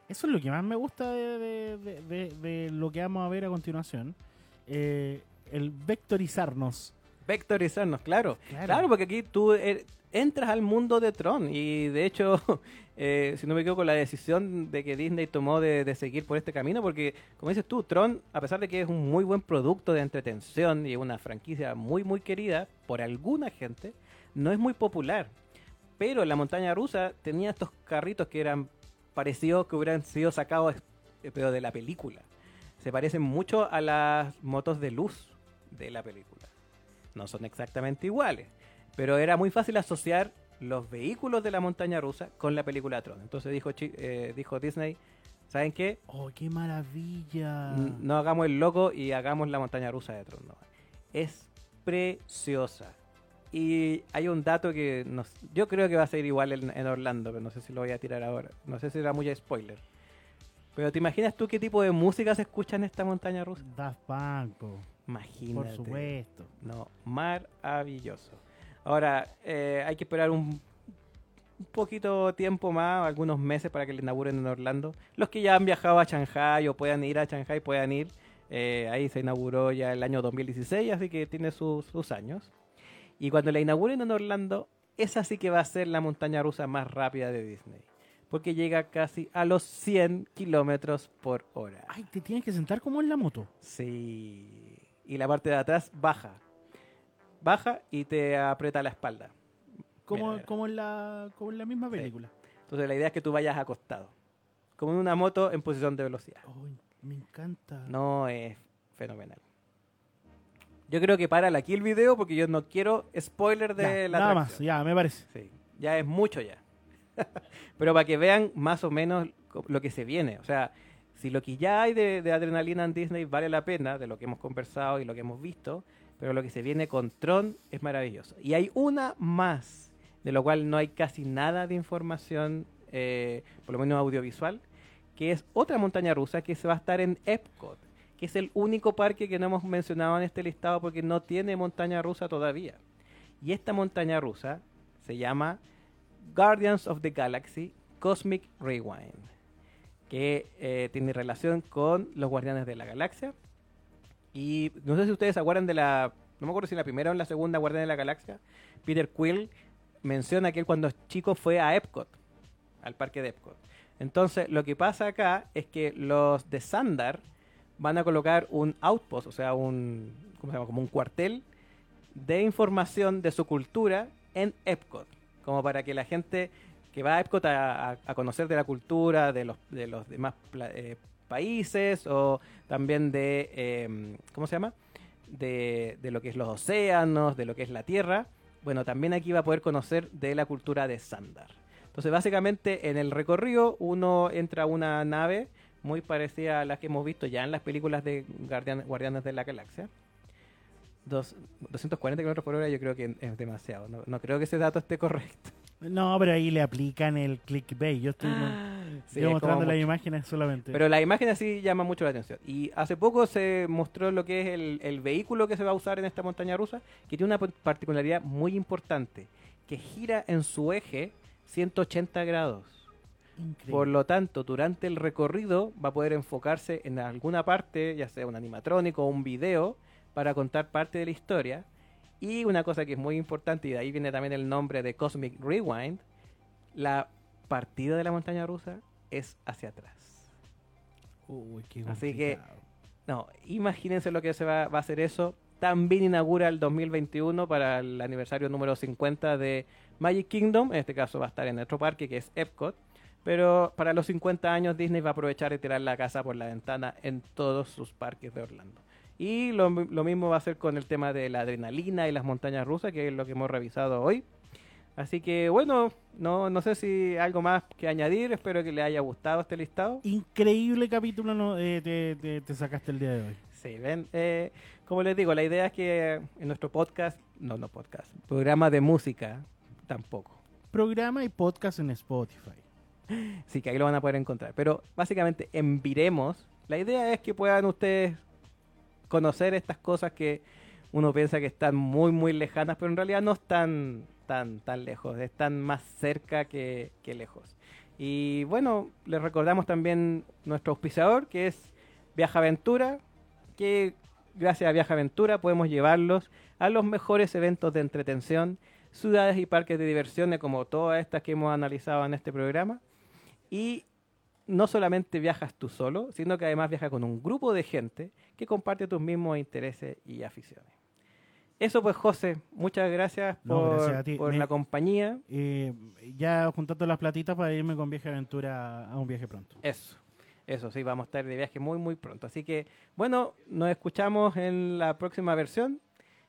Eso es lo que más me gusta de, lo que vamos a ver a continuación. el vectorizarnos. Vectorizarnos, claro. claro. porque aquí tú entras al mundo de Tron y de hecho, eh, si no me equivoco, la decisión de que Disney tomó de, seguir por este camino, porque como dices tú, Tron, a pesar de que es un muy buen producto de entretención y una franquicia muy, muy querida por alguna gente, no es muy popular. Pero la montaña rusa tenía estos carritos que eran parecidos que hubieran sido sacados eh, pero de la película. Se parecen mucho a las motos de luz de la película. No son exactamente iguales pero era muy fácil asociar los vehículos de la montaña rusa con la película Tron. Entonces dijo, eh, dijo Disney, ¿saben qué? ¡Oh, qué maravilla! No hagamos el loco y hagamos la montaña rusa de Tron. Es preciosa. Y hay un dato que nos, yo creo que va a ser igual en, Orlando, pero no sé si lo voy a tirar ahora. No sé si era muy spoiler. Pero ¿te imaginas tú qué tipo de música se escucha en esta montaña rusa? Daft Punk. Imagínate. Por supuesto. No, maravilloso. Ahora, eh, hay que esperar un, poquito tiempo más, algunos meses para que le inauguren en Orlando. Los que ya han viajado a Shanghai o puedan ir a Shanghai puedan ir. Eh, ahí se inauguró ya el año 2016, así que tiene sus, sus años. Y cuando la inauguren en Orlando, esa sí que va a ser la montaña rusa más rápida de Disney. Porque llega casi a los 100 kilómetros por hora. Ay, te tienes que sentar como en la moto. Sí. Y la parte de atrás baja baja y te aprieta la espalda. Como, como, en, la, como en la misma película. Entonces la idea es que tú vayas acostado. Como en una moto en posición de velocidad. me encanta. No, es fenomenal. Yo creo que para aquí el video porque yo no quiero spoiler de la Nada más, ya, me parece. Sí, ya es mucho ya. Pero para que vean más o menos lo que se viene. O sea, si lo que ya hay de, de adrenalina en Disney vale la pena, de lo que hemos conversado y lo que hemos visto, pero lo que se viene con Tron es maravilloso. Y hay una más, de lo cual no hay casi nada de información, eh, por lo menos audiovisual, que es otra montaña rusa que se va a estar en Epcot, que es el único parque que no hemos mencionado en este listado porque no tiene montaña rusa todavía. Y esta montaña rusa se llama Guardians of the Galaxy Cosmic Rewind, que eh, tiene relación con los Guardianes de la Galaxia y no sé si ustedes se acuerdan de la. No me acuerdo si en la primera o en la segunda Guardián de la Galaxia. Peter Quill menciona que él cuando chico fue a Epcot, al parque de Epcot. Entonces, lo que pasa acá es que los de Sandar van a colocar un outpost, o sea, un, ¿cómo se? Como un cuartel de información de su cultura en Epcot, como para que la gente que va a Epcot a, conocer de la cultura de los, de los demás eh, países o también de, eh, ¿cómo se llama? De, de lo que es los océanos, de lo que es la tierra. Bueno, también aquí va a poder conocer de la cultura de Sandar. Entonces, básicamente, en el recorrido uno entra a una nave muy parecida a las que hemos visto ya en las películas de Guardian- Guardianes de la Galaxia. Dos- 240 kilómetros por hora yo creo que es demasiado. No, no creo que ese dato esté correcto. No, pero ahí le aplican el clickbait. Yo estoy Sí, yo mostrando las mucho. imágenes solamente. Pero la imagen así llama mucho la atención. Y hace poco se mostró lo que es el, el vehículo que se va a usar en esta montaña rusa, que tiene una particularidad muy importante, que gira en su eje 180 grados. Increíble. Por lo tanto, durante el recorrido va a poder enfocarse en alguna parte, ya sea un animatrónico o un video, para contar parte de la historia. Y una cosa que es muy importante, y de ahí viene también el nombre de Cosmic Rewind, la partida de la montaña rusa es hacia atrás. Uy, qué Así que-. No, imagínense lo que se va, va a hacer eso. También inaugura el 2021 para el aniversario número 50 de Magic Kingdom. En este caso va a estar en nuestro parque, que es Epcot. Pero para los 50 años Disney va a aprovechar y tirar la casa por la ventana en todos sus parques de Orlando. Y lo, lo mismo va a ser con el tema de la adrenalina y las montañas rusas, que es lo que hemos revisado hoy. Así que bueno, no, no sé si algo más que añadir. Espero que les haya gustado este listado. Increíble capítulo no, eh, te, te- te sacaste el día de hoy. Sí, ven, eh, como les digo, la idea es que en nuestro podcast, no, no podcast, programa de música, tampoco. Programa y podcast en Spotify. Sí, que ahí lo van a poder encontrar. Pero básicamente en Viremos, la idea es que puedan ustedes conocer estas cosas que uno piensa que están muy, muy lejanas, pero en realidad no están tan, tan lejos, están más cerca que, lejos. Y bueno, les recordamos también nuestro auspiciador, que es Viaja Aventura, que gracias a Viaja Aventura podemos llevarlos a los mejores eventos de entretención, ciudades y parques de diversiones como todas estas que hemos analizado en este programa. Y no solamente viajas tú solo, sino que además viajas con un grupo de gente que comparte tus mismos intereses y aficiones. Eso pues, José, muchas gracias No, por, gracias a ti. por Me- la compañía. Eh, ya juntando las platitas para irme con viaje aventura a un viaje pronto. Eso, eso sí, vamos a estar de viaje muy, muy pronto. Así que, bueno, nos escuchamos en la próxima versión.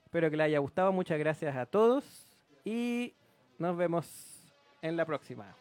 Espero que les haya gustado. Muchas gracias a todos y nos vemos en la próxima.